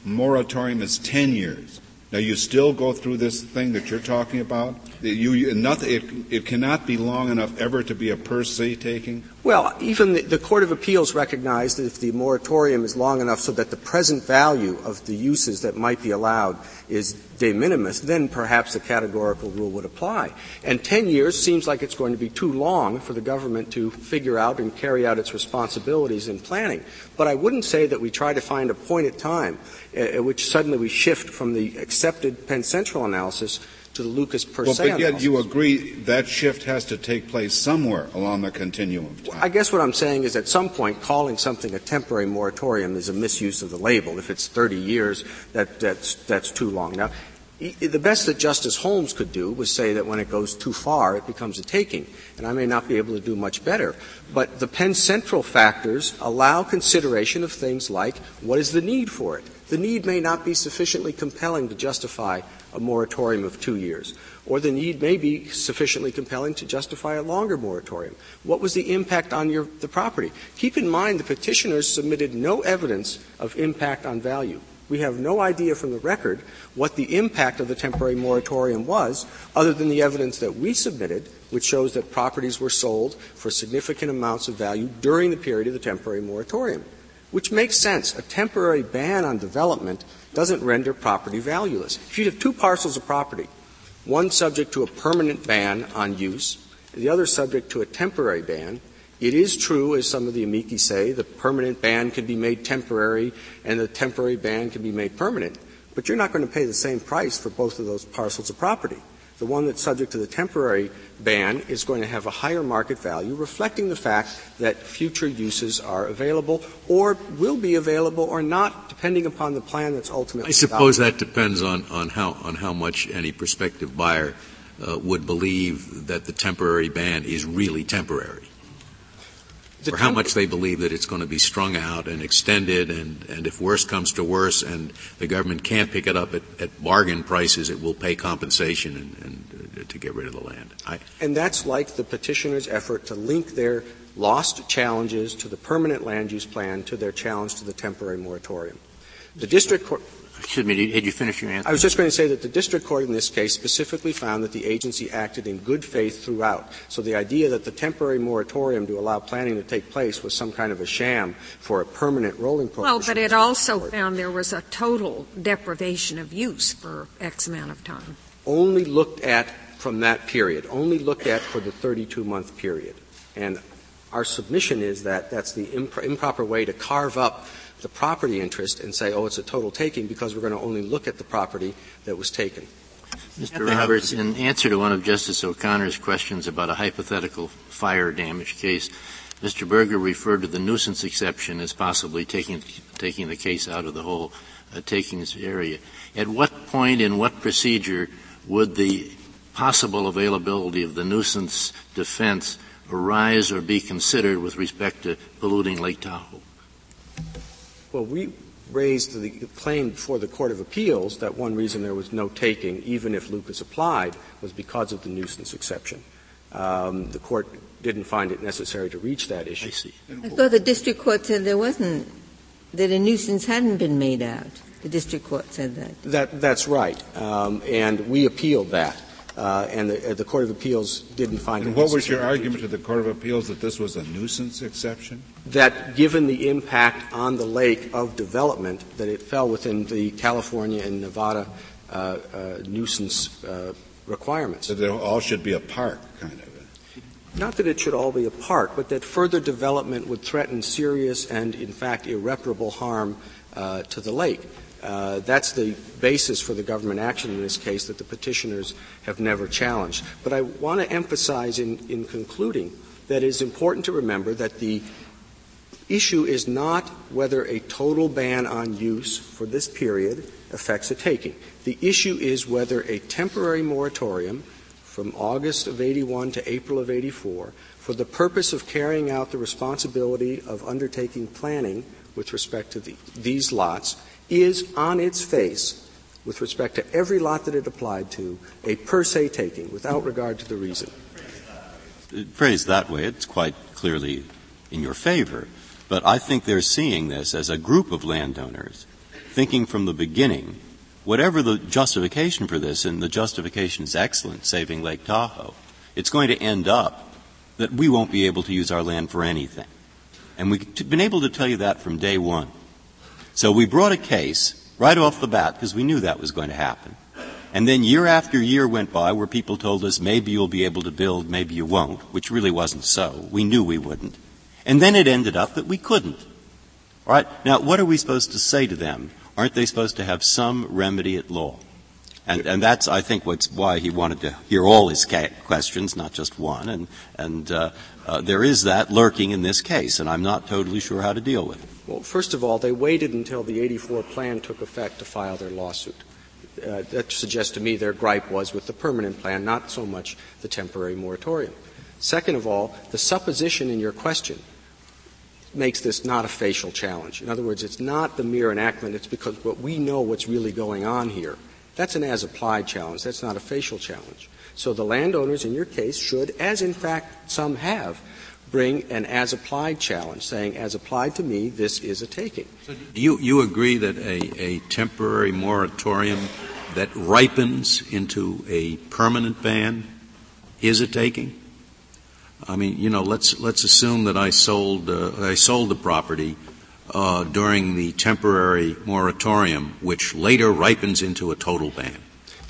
moratorium is 10 years. Now you still go through this thing that you're talking about. You, nothing, it, it cannot be long enough ever to be a per se taking. Well, even the, the, Court of Appeals recognized that if the moratorium is long enough so that the present value of the uses that might be allowed is de minimis, then perhaps the categorical rule would apply. And 10 years seems like it's going to be too long for the government to figure out and carry out its responsibilities in planning. But I wouldn't say that we try to find a point at time at which suddenly we shift from the accepted Penn Central analysis to the Lucas per well, se. But yet you agree that shift has to take place somewhere along the continuum. I guess what I'm saying is at some point calling something a temporary moratorium is a misuse of the label. If it's 30 years, that, that's, that's too long. Now, the best that Justice Holmes could do was say that when it goes too far, it becomes a taking. And I may not be able to do much better. But the Penn Central factors allow consideration of things like what is the need for it? The need may not be sufficiently compelling to justify a moratorium of two years. Or the need may be sufficiently compelling to justify a longer moratorium. What was the impact on your, the property? Keep in mind the petitioners submitted no evidence of impact on value. We have no idea from the record what the impact of the temporary moratorium was, other than the evidence that we submitted, which shows that properties were sold for significant amounts of value during the period of the temporary moratorium. Which makes sense. A temporary ban on development doesn't render property valueless. If you have two parcels of property, one subject to a permanent ban on use, the other subject to a temporary ban, it is true, as some of the amici say, the permanent ban can be made temporary and the temporary ban can be made permanent, but you're not going to pay the same price for both of those parcels of property. The one that's subject to the temporary ban is going to have a higher market value, reflecting the fact that future uses are available or will be available or not, depending upon the plan that's ultimately. I suppose adopted. that depends on, on how on how much any prospective buyer uh, would believe that the temporary ban is really temporary or how much they believe that it's going to be strung out and extended, and, and if worse comes to worse, and the government can't pick it up at, at bargain prices, it will pay compensation and, and uh, to get rid of the land. I, and that's like the petitioner's effort to link their lost challenges to the permanent land use plan to their challenge to the temporary moratorium. The district court. Excuse me, did you finish your answer? I was just going to say that the district court in this case specifically found that the agency acted in good faith throughout. So the idea that the temporary moratorium to allow planning to take place was some kind of a sham for a permanent rolling prohibition. Well, but it also found there was a total deprivation of use for X amount of time. Only looked at from that period, only looked at for the 32 month period. And our submission is that that's the imp- improper way to carve up the property interest and say, oh, it's a total taking because we're going to only look at the property that was taken. Mr. Roberts, in answer to one of Justice O'Connor's questions about a hypothetical fire damage case, Mr. Berger referred to the nuisance exception as possibly taking, taking the case out of the whole uh, takings area. At what point in what procedure would the possible availability of the nuisance defense arise or be considered with respect to polluting Lake Tahoe? Well, we raised the claim before the Court of Appeals that one reason there was no taking, even if Lucas applied, was because of the nuisance exception. Um, the court didn't find it necessary to reach that issue. I see. I thought the district court said there wasn't that a nuisance hadn't been made out. The district court said that. That that's right, um, and we appealed that. Uh, and the, uh, the, Court of Appeals didn't find and. What was your argument to the Court of Appeals that this was a nuisance exception? That given the impact on the lake of development, that it fell within the California and Nevada uh, uh nuisance uh, requirements. So they all should be a park, kind of. Not that it should all be a park, but that further development would threaten serious and, in fact, irreparable harm uh, to the lake. Uh, that's the basis for the government action in this case that the petitioners have never challenged. But I want to emphasize in, in concluding that it is important to remember that the issue is not whether a total ban on use for this period affects a taking. The issue is whether a temporary moratorium from August of 81 to April of 84 for the purpose of carrying out the responsibility of undertaking planning with respect to the, these lots is on its face, with respect to every lot that it applied to, a per se taking without regard to the reason. Phrased that way, it's quite clearly in your favor. But I think they're seeing this as a group of landowners thinking from the beginning, whatever the justification for this, and the justification is excellent, saving Lake Tahoe, it's going to end up that we won't be able to use our land for anything. And we've been able to tell you that from day one. So we brought a case right off the bat because we knew that was going to happen. And then year after year went by where people told us maybe you'll be able to build, maybe you won't, which really wasn't so. We knew we wouldn't. And then it ended up that we couldn't. All right? Now, what are we supposed to say to them? Aren't they supposed to have some remedy at law? And, and that's, I think, what's why he wanted to hear all his ca- questions, not just one. And, and uh, uh, there is that lurking in this case, and I'm not totally sure how to deal with it. Well, first of all, they waited until the 84 plan took effect to file their lawsuit. Uh, that suggests to me their gripe was with the permanent plan, not so much the temporary moratorium. Second of all, the supposition in your question makes this not a facial challenge. In other words, it's not the mere enactment, it's because what we know what's really going on here. That's an as applied challenge, that's not a facial challenge. So the landowners in your case should, as in fact some have, bring an as applied challenge, saying, as applied to me, this is a taking. So do you, you agree that a, a temporary moratorium that ripens into a permanent ban is a taking? I mean, you know, let's let's assume that I sold uh, I sold the property uh, during the temporary moratorium, which later ripens into a total ban.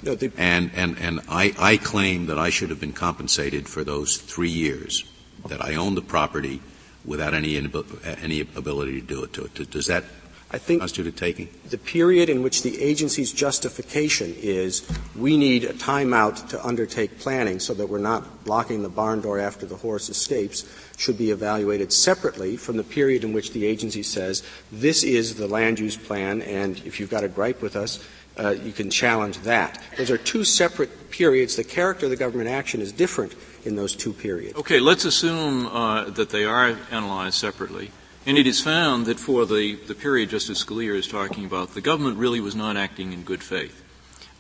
No, and and and I, I claim that I should have been compensated for those three years that I owned the property without any any ability to do it to it. Does that I think constitute a taking? The period in which the agency's justification is we need a timeout to undertake planning so that we're not blocking the barn door after the horse escapes should be evaluated separately from the period in which the agency says this is the land use plan and if you've got a gripe with us, uh, you can challenge that. Those are two separate periods. The character of the government action is different in those two periods. Okay, let's assume uh, that they are analyzed separately. And it is found that for the, the period Justice Scalia is talking about, the government really was not acting in good faith.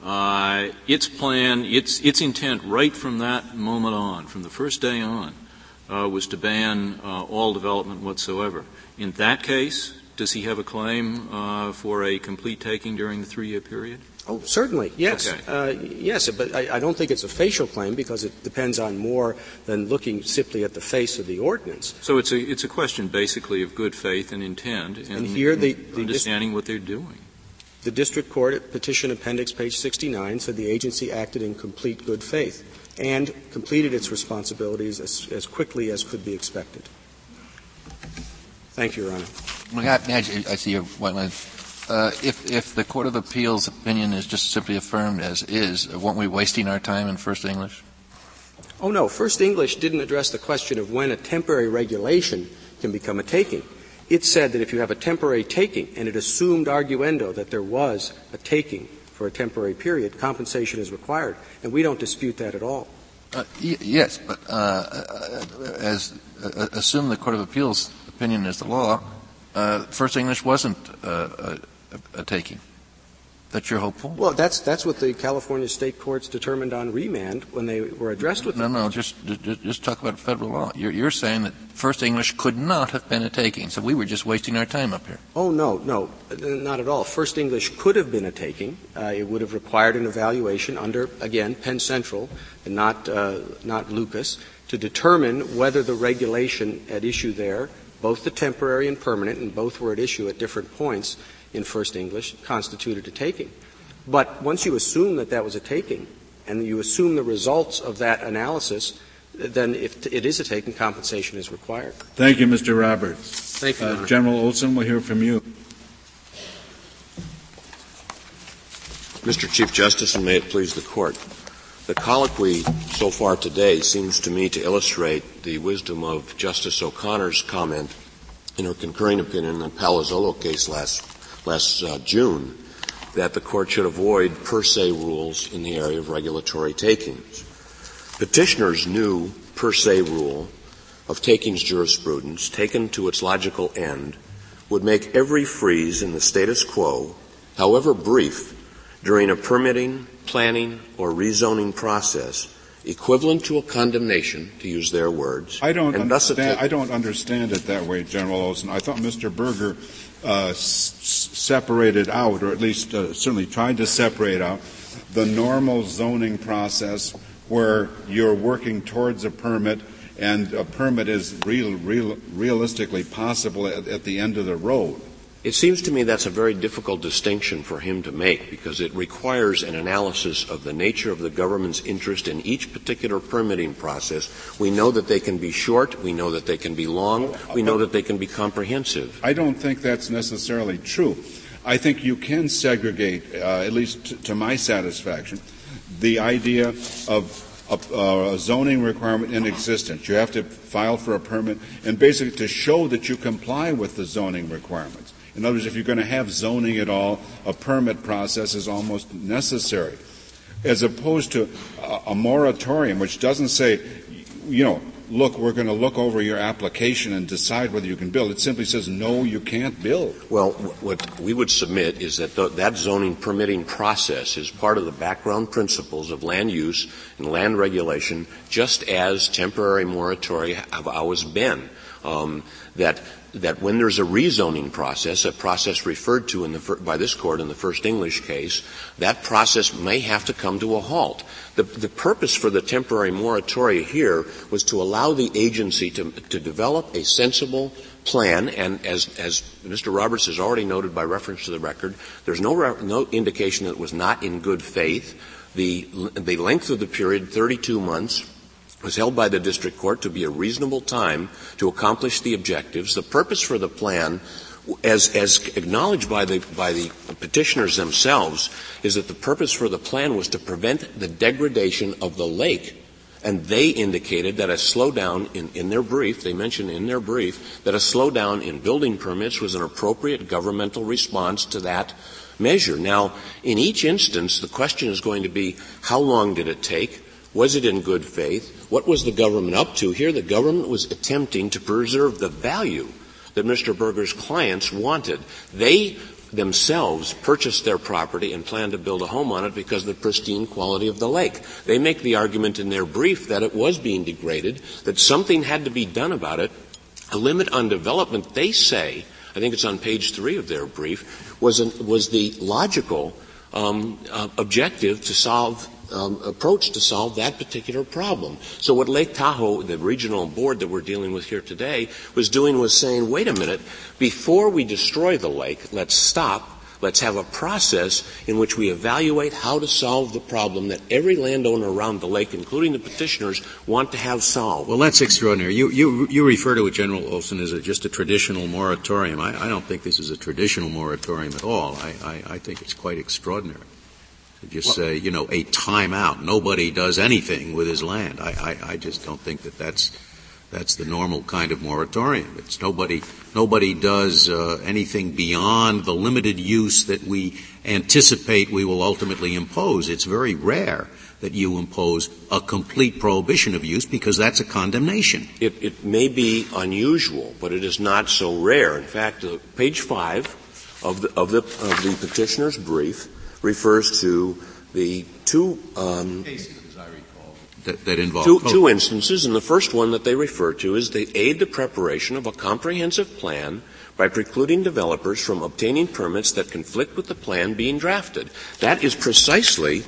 Uh, its plan, its, its intent right from that moment on, from the first day on, uh, was to ban uh, all development whatsoever. In that case, does he have a claim uh, for a complete taking during the three-year period? Oh, certainly, yes. Okay. Uh, yes, but I, I, don't think it's a facial claim because it depends on more than looking simply at the face of the ordinance. So it's a, it's a question basically of good faith and intent and, and here the, the understanding dis- what they're doing. The district court at petition appendix page 69 said the agency acted in complete good faith and completed its responsibilities as, as quickly as could be expected. Thank you, Your Honor. I, I see your white line. Uh, if, if the Court of Appeals opinion is just simply affirmed as is, weren't we wasting our time in First English? Oh no, First English didn't address the question of when a temporary regulation can become a taking. It said that if you have a temporary taking, and it assumed arguendo that there was a taking for a temporary period, compensation is required, and we don't dispute that at all. Uh, y- yes, but uh, uh as uh, assume the Court of Appeals opinion is the law, uh, First English wasn't uh, a, a, taking. That you're hopeful? Well, that's that's what the California state courts determined on remand when they were addressed with. No, no, just, just just talk about federal law. You're, you're saying that First English could not have been a taking, so we were just wasting our time up here. Oh no, no, not at all. First English could have been a taking. Uh, it would have required an evaluation under again Penn Central and not uh, not Lucas to determine whether the regulation at issue there, both the temporary and permanent, and both were at issue at different points in First English, constituted a taking. But once you assume that that was a taking, and you assume the results of that analysis, then if it is a taking, compensation is required. Thank you, Mr. Roberts. Thank you, uh, General Olson, we'll hear from you. Mr. Chief Justice, and may it please the Court. The colloquy so far today seems to me to illustrate the wisdom of Justice O'Connor's comment in her concurring opinion in the Palazzolo case last last uh, June that the court should avoid per se rules in the area of regulatory takings. Petitioners' new per se rule of takings jurisprudence, taken to its logical end, would make every freeze in the status quo, however brief, during a permitting, planning, or rezoning process equivalent to a condemnation, to use their words. I don't, understand, I don't understand it that way, General Olson. I thought Mr. Berger uh, s- separated out, or at least uh, certainly tried to separate out, the normal zoning process where you're working towards a permit and a permit is real, real, realistically possible at, at the end of the road. It seems to me that's a very difficult distinction for him to make because it requires an analysis of the nature of the government's interest in each particular permitting process. We know that they can be short, we know that they can be long, we know that they can be comprehensive. I don't think that's necessarily true. I think you can segregate, uh, at least t- to my satisfaction, the idea of a, uh, a, zoning requirement in existence. You have to file for a permit, and basically to show that you comply with the zoning requirements. In other words, if you're going to have zoning at all, a permit process is almost necessary. As opposed to a, a moratorium, which doesn't say, you know, look, we're going to look over your application and decide whether you can build. It simply says, no, you can't build. Well, what we would submit is that the, that zoning permitting process is part of the background principles of land use and land regulation, just as temporary moratoria have always been. Um, that that when there's a rezoning process, a process referred to the, by this court in the first English case, that process may have to come to a halt. The, the purpose for the temporary moratoria here was to allow the agency to, to develop a sensible plan, and as, as Mr. Roberts has already noted by reference to the record, there's no, re- no indication that it was not in good faith. The, the length of the period, 32 months, was held by the district court to be a reasonable time to accomplish the objectives. The purpose for the plan, as, as acknowledged by the, by the petitioners themselves, is that the purpose for the plan was to prevent the degradation of the lake. And they indicated that a slowdown in, in their brief, they mentioned in their brief, that a slowdown in building permits was an appropriate governmental response to that measure. Now, in each instance, the question is going to be, how long did it take? Was it in good faith? What was the government up to? Here, the government was attempting to preserve the value that Mr. Berger's clients wanted. They themselves purchased their property and planned to build a home on it because of the pristine quality of the lake. They make the argument in their brief that it was being degraded, that something had to be done about it. A limit on development, they say, I think it's on page three of their brief, was, an, was the logical um, uh, objective to solve um, approach to solve that particular problem. So what Lake Tahoe, the regional board that we're dealing with here today, was doing was saying, wait a minute, before we destroy the lake, let's stop Let's have a process in which we evaluate how to solve the problem that every landowner around the lake, including the petitioners, want to have solved. Well, that's extraordinary. You, you, you refer to it, General Olson, as a, just a traditional moratorium. I, I, don't think this is a traditional moratorium at all. I, I, I think it's quite extraordinary just say, you know, a timeout. Nobody does anything with his land. I, I, I just don't think that that's that's the normal kind of moratorium. It's nobody, nobody does uh, anything beyond the limited use that we anticipate we will ultimately impose. It's very rare that you impose a complete prohibition of use because that's a condemnation. It, it may be unusual, but it is not so rare. In fact, uh, page five of the, of the, of the petitioner's brief refers to the two um, that, that involve two, two instances, and the first one that they refer to is they aid the preparation of a comprehensive plan by precluding developers from obtaining permits that conflict with the plan being drafted. That is precisely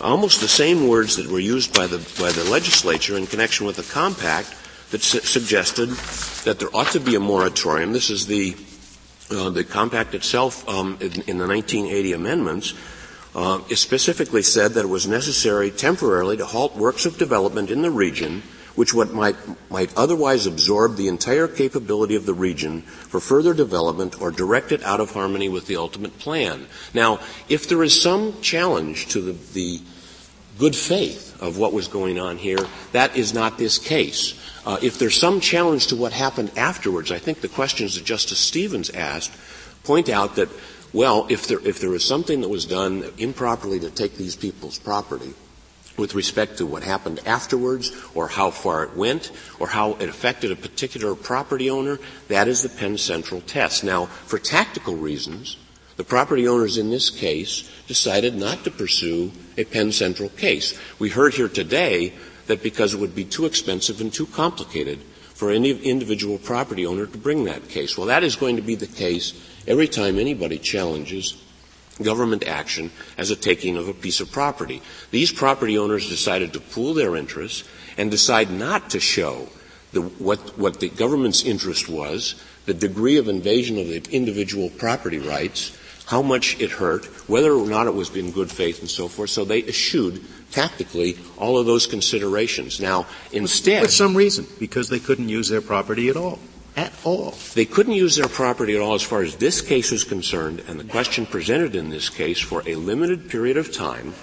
almost the same words that were used by the, by the legislature in connection with the compact that su- suggested that there ought to be a moratorium. This is the, uh, the compact itself um, in, in the 1980 amendments uh, it specifically said that it was necessary temporarily to halt works of development in the region which might, might otherwise absorb the entire capability of the region for further development or direct it out of harmony with the ultimate plan. Now, if there is some challenge to the, the good faith of what was going on here, that is not this case. Uh, if there's some challenge to what happened afterwards, I think the questions that Justice Stevens asked point out that well, if there, if there was something that was done improperly to take these people's property, with respect to what happened afterwards or how far it went or how it affected a particular property owner, that is the Penn Central test. Now, for tactical reasons, the property owners in this case decided not to pursue a Penn Central case. We heard here today that because it would be too expensive and too complicated for any individual property owner to bring that case. Well, that is going to be the case every time anybody challenges government action as a taking of a piece of property. These property owners decided to pool their interests and decide not to show the, what, what the government's interest was, the degree of invasion of the individual property rights, how much it hurt, whether or not it was in good faith and so forth. So they eschewed tactically all of those considerations. Now, instead. For some reason, because they couldn't use their property at all at all. They couldn't use their property at all as far as this case is concerned, and the question presented in this case for a limited period of time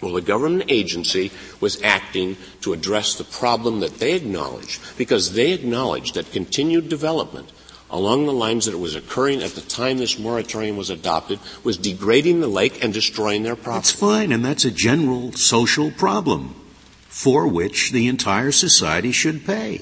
well, the government agency was acting to address the problem that they acknowledged, because they acknowledged that continued development along the lines that it was occurring at the time this moratorium was adopted was degrading the lake and destroying their property. That's fine, and that's a general social problem for which the entire society should pay.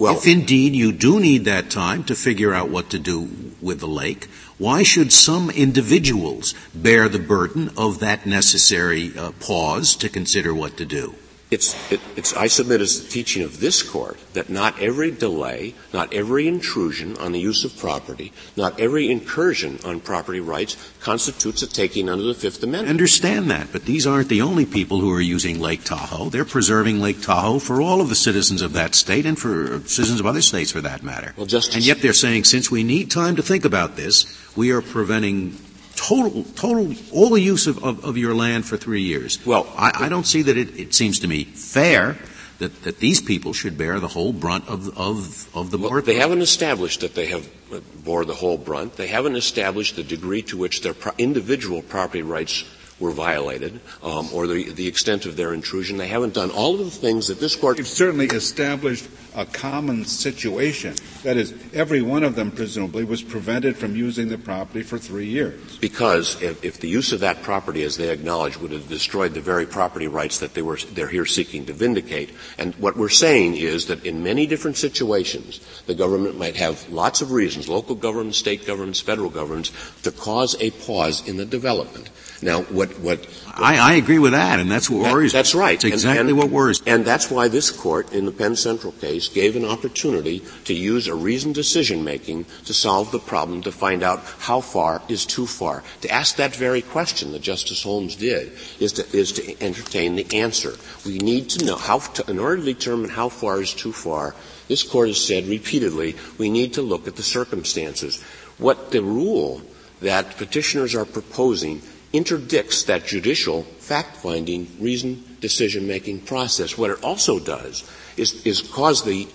Well, if indeed you do need that time to figure out what to do with the lake, why should some individuals bear the burden of that necessary uh, pause to consider what to do? It's, it, it's, I submit as the teaching of this court that not every delay, not every intrusion on the use of property, not every incursion on property rights constitutes a taking under the Fifth Amendment. I understand that, but these aren't the only people who are using Lake Tahoe. They're preserving Lake Tahoe for all of the citizens of that state and for citizens of other states for that matter. Well, Justice, and yet they're saying since we need time to think about this, we are preventing total, total, all the use of, of, of your land for three years. Well, I, I don't see that it, it seems to me fair that, that these people should bear the whole brunt of, of, of the well, They haven't established that they have uh, bore the whole brunt. They haven't established the degree to which their pro- individual property rights were violated, um, or the, the extent of their intrusion. They haven't done all of the things that this court. They've certainly established a common situation. That is, every one of them presumably was prevented from using the property for three years. Because if, if the use of that property, as they acknowledge, would have destroyed the very property rights that they were they're here seeking to vindicate. And what we're saying is that in many different situations, the government might have lots of reasons, local governments, state governments, federal governments, to cause a pause in the development. Now, what, what, I, I, agree with that, and that's what that, worries. That's right. It's exactly and, and, what worries. And that's why this court, in the Penn Central case, case gave an opportunity to use a reasoned decision making to solve the problem to find out how far is too far. To ask that very question that Justice Holmes did is to, is to entertain the answer. We need to know how, to, in order to determine how far is too far, this court has said repeatedly, we need to look at the circumstances. What the rule that petitioners are proposing interdicts that judicial fact-finding, reason, decision-making process. What it also does is, is cause the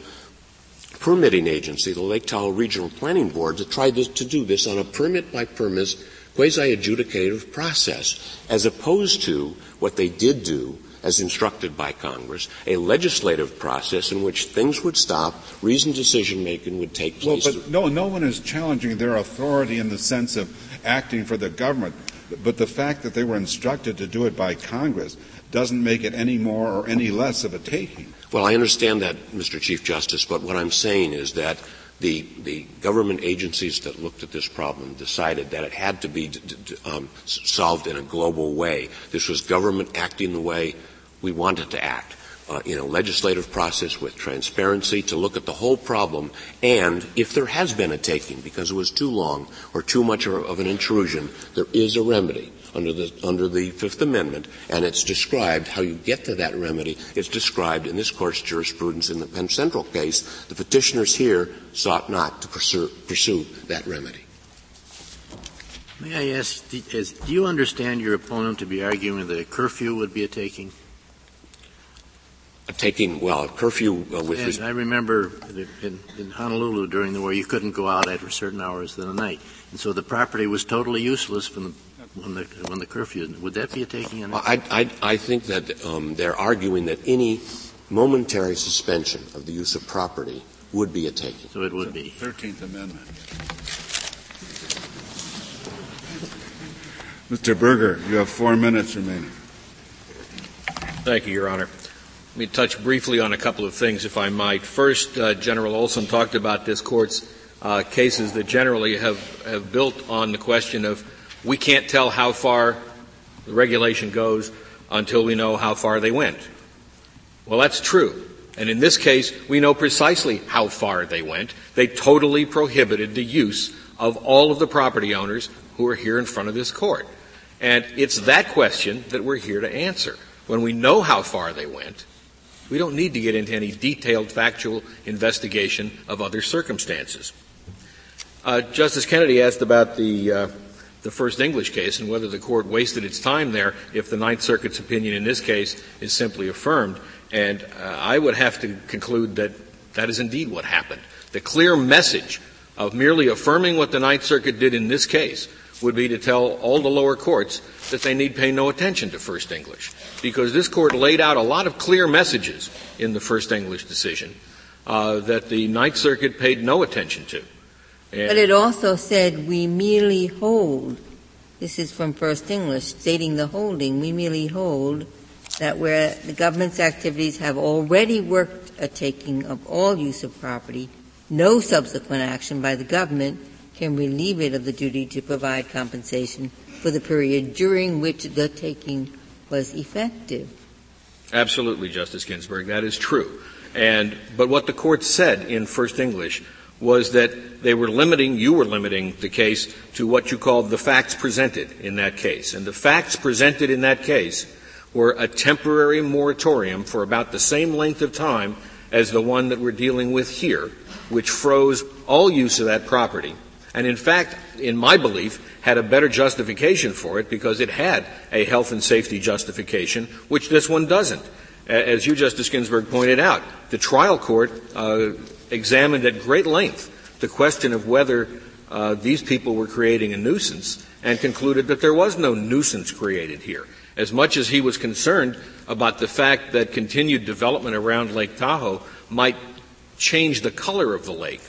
permitting agency, the Lake Tahoe Regional Planning Board, to try this, to do this on a permit by permit, quasi-adjudicative process, as opposed to what they did do as instructed by Congress, a legislative process in which things would stop, reasoned decision making would take place. Well, but no, no one is challenging their authority in the sense of acting for the government. But the fact that they were instructed to do it by Congress doesn't make it any more or any less of a taking. Well, I understand that, Mr. Chief Justice, but what I'm saying is that the, the government agencies that looked at this problem decided that it had to be d- d- um, solved in a global way. This was government acting the way we wanted to act uh, in a legislative process with transparency to look at the whole problem and if there has been a taking because it was too long or too much of an intrusion, there is a remedy under the, under the Fifth Amendment and it's described how you get to that remedy. It's described in this court's jurisprudence in the Penn Central case. The petitioners here sought not to pursue, pursue that remedy. May I ask, do you understand your opponent to be arguing that a curfew would be a taking? Taking, well, a curfew uh, with. And I remember in, in, Honolulu during the war, you couldn't go out after certain hours of the night, and so the property was totally useless from the when the when the curfew. Would that be a taking? I, I, I think that um, they're arguing that any momentary suspension of the use of property would be a taking. So it would be. Thirteenth Amendment. Mr. Berger, you have four minutes remaining. Thank you, Your Honor. Let me touch briefly on a couple of things, if I might. First, uh, General Olson talked about this court's uh, cases that generally have, have built on the question of we can't tell how far the regulation goes until we know how far they went. Well, that's true. And in this case, we know precisely how far they went. They totally prohibited the use of all of the property owners who are here in front of this court. And it's that question that we're here to answer. When we know how far they went, we don't need to get into any detailed factual investigation of other circumstances. Uh, Justice Kennedy asked about the uh, the first English case and whether the court wasted its time there if the Ninth Circuit's opinion in this case is simply affirmed. And uh, I would have to conclude that that is indeed what happened. The clear message of merely affirming what the Ninth Circuit did in this case would be to tell all the lower courts that they need pay no attention to First English. Because this court laid out a lot of clear messages in the First English decision uh, that the Ninth Circuit paid no attention to. And but it also said, we merely hold, this is from First English, stating the holding, we merely hold that where the government's activities have already worked a taking of all use of property, no subsequent action by the government can relieve it of the duty to provide compensation for the period during which the taking was effective. Absolutely, Justice Ginsburg. That is true. And, but what the court said in First English was that they were limiting, you were limiting the case to what you called the facts presented in that case. And the facts presented in that case were a temporary moratorium for about the same length of time as the one that we're dealing with here, which froze all use of that property and in fact, in my belief, had a better justification for it because it had a health and safety justification, which this one doesn't. As you, Justice Ginsburg, pointed out, the trial court uh, examined at great length the question of whether uh, these people were creating a nuisance and concluded that there was no nuisance created here. As much as he was concerned about the fact that continued development around Lake Tahoe might change the color of the lake,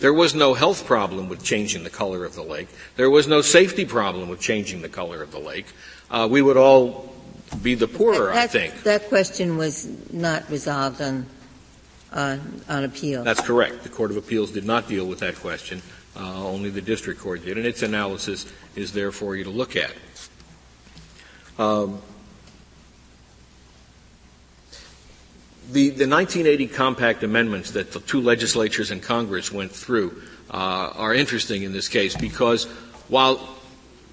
there was no health problem with changing the color of the lake. There was no safety problem with changing the color of the lake. Uh, we would all be the poorer, that, I think. That question was not resolved on, on, on appeal. That's correct. The Court of Appeals did not deal with that question. Uh, only the district court did, and its analysis is there for you to look at. Um, the, the 1980 compact amendments that the two legislatures and Congress went through uh, are interesting in this case because while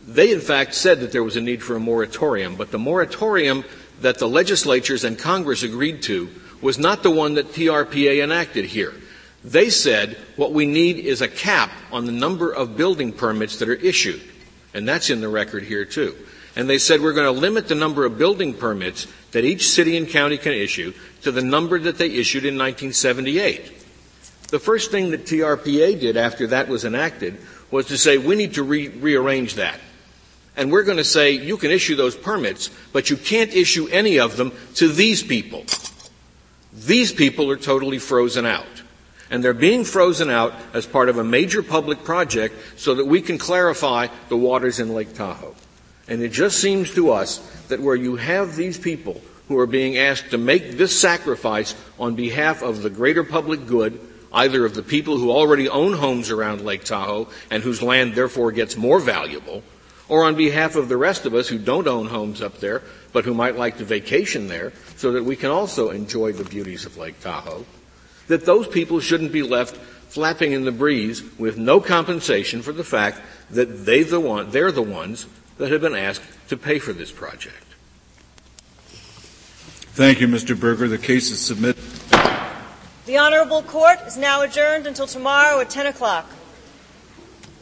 they in fact said that there was a need for a moratorium, but the moratorium that the legislatures and Congress agreed to was not the one that TRPA enacted here. They said what we need is a cap on the number of building permits that are issued. And that's in the record here too. And they said we're going to limit the number of building permits that each city and county can issue to the number that they issued in 1978. The first thing that TRPA did after that was enacted was to say we need to re- rearrange that. And we're going to say you can issue those permits, but you can't issue any of them to these people. These people are totally frozen out. And they're being frozen out as part of a major public project so that we can clarify the waters in Lake Tahoe. And it just seems to us that where you have these people who are being asked to make this sacrifice on behalf of the greater public good, either of the people who already own homes around Lake Tahoe and whose land therefore gets more valuable, or on behalf of the rest of us who don't own homes up there, but who might like to vacation there, so that we can also enjoy the beauties of Lake Tahoe, that those people shouldn't be left flapping in the breeze with no compensation for the fact that they the one, they're the ones that have been asked to pay for this project. Thank you, Mr. Berger. The case is submitted. The Honorable Court is now adjourned until tomorrow at 10 o'clock.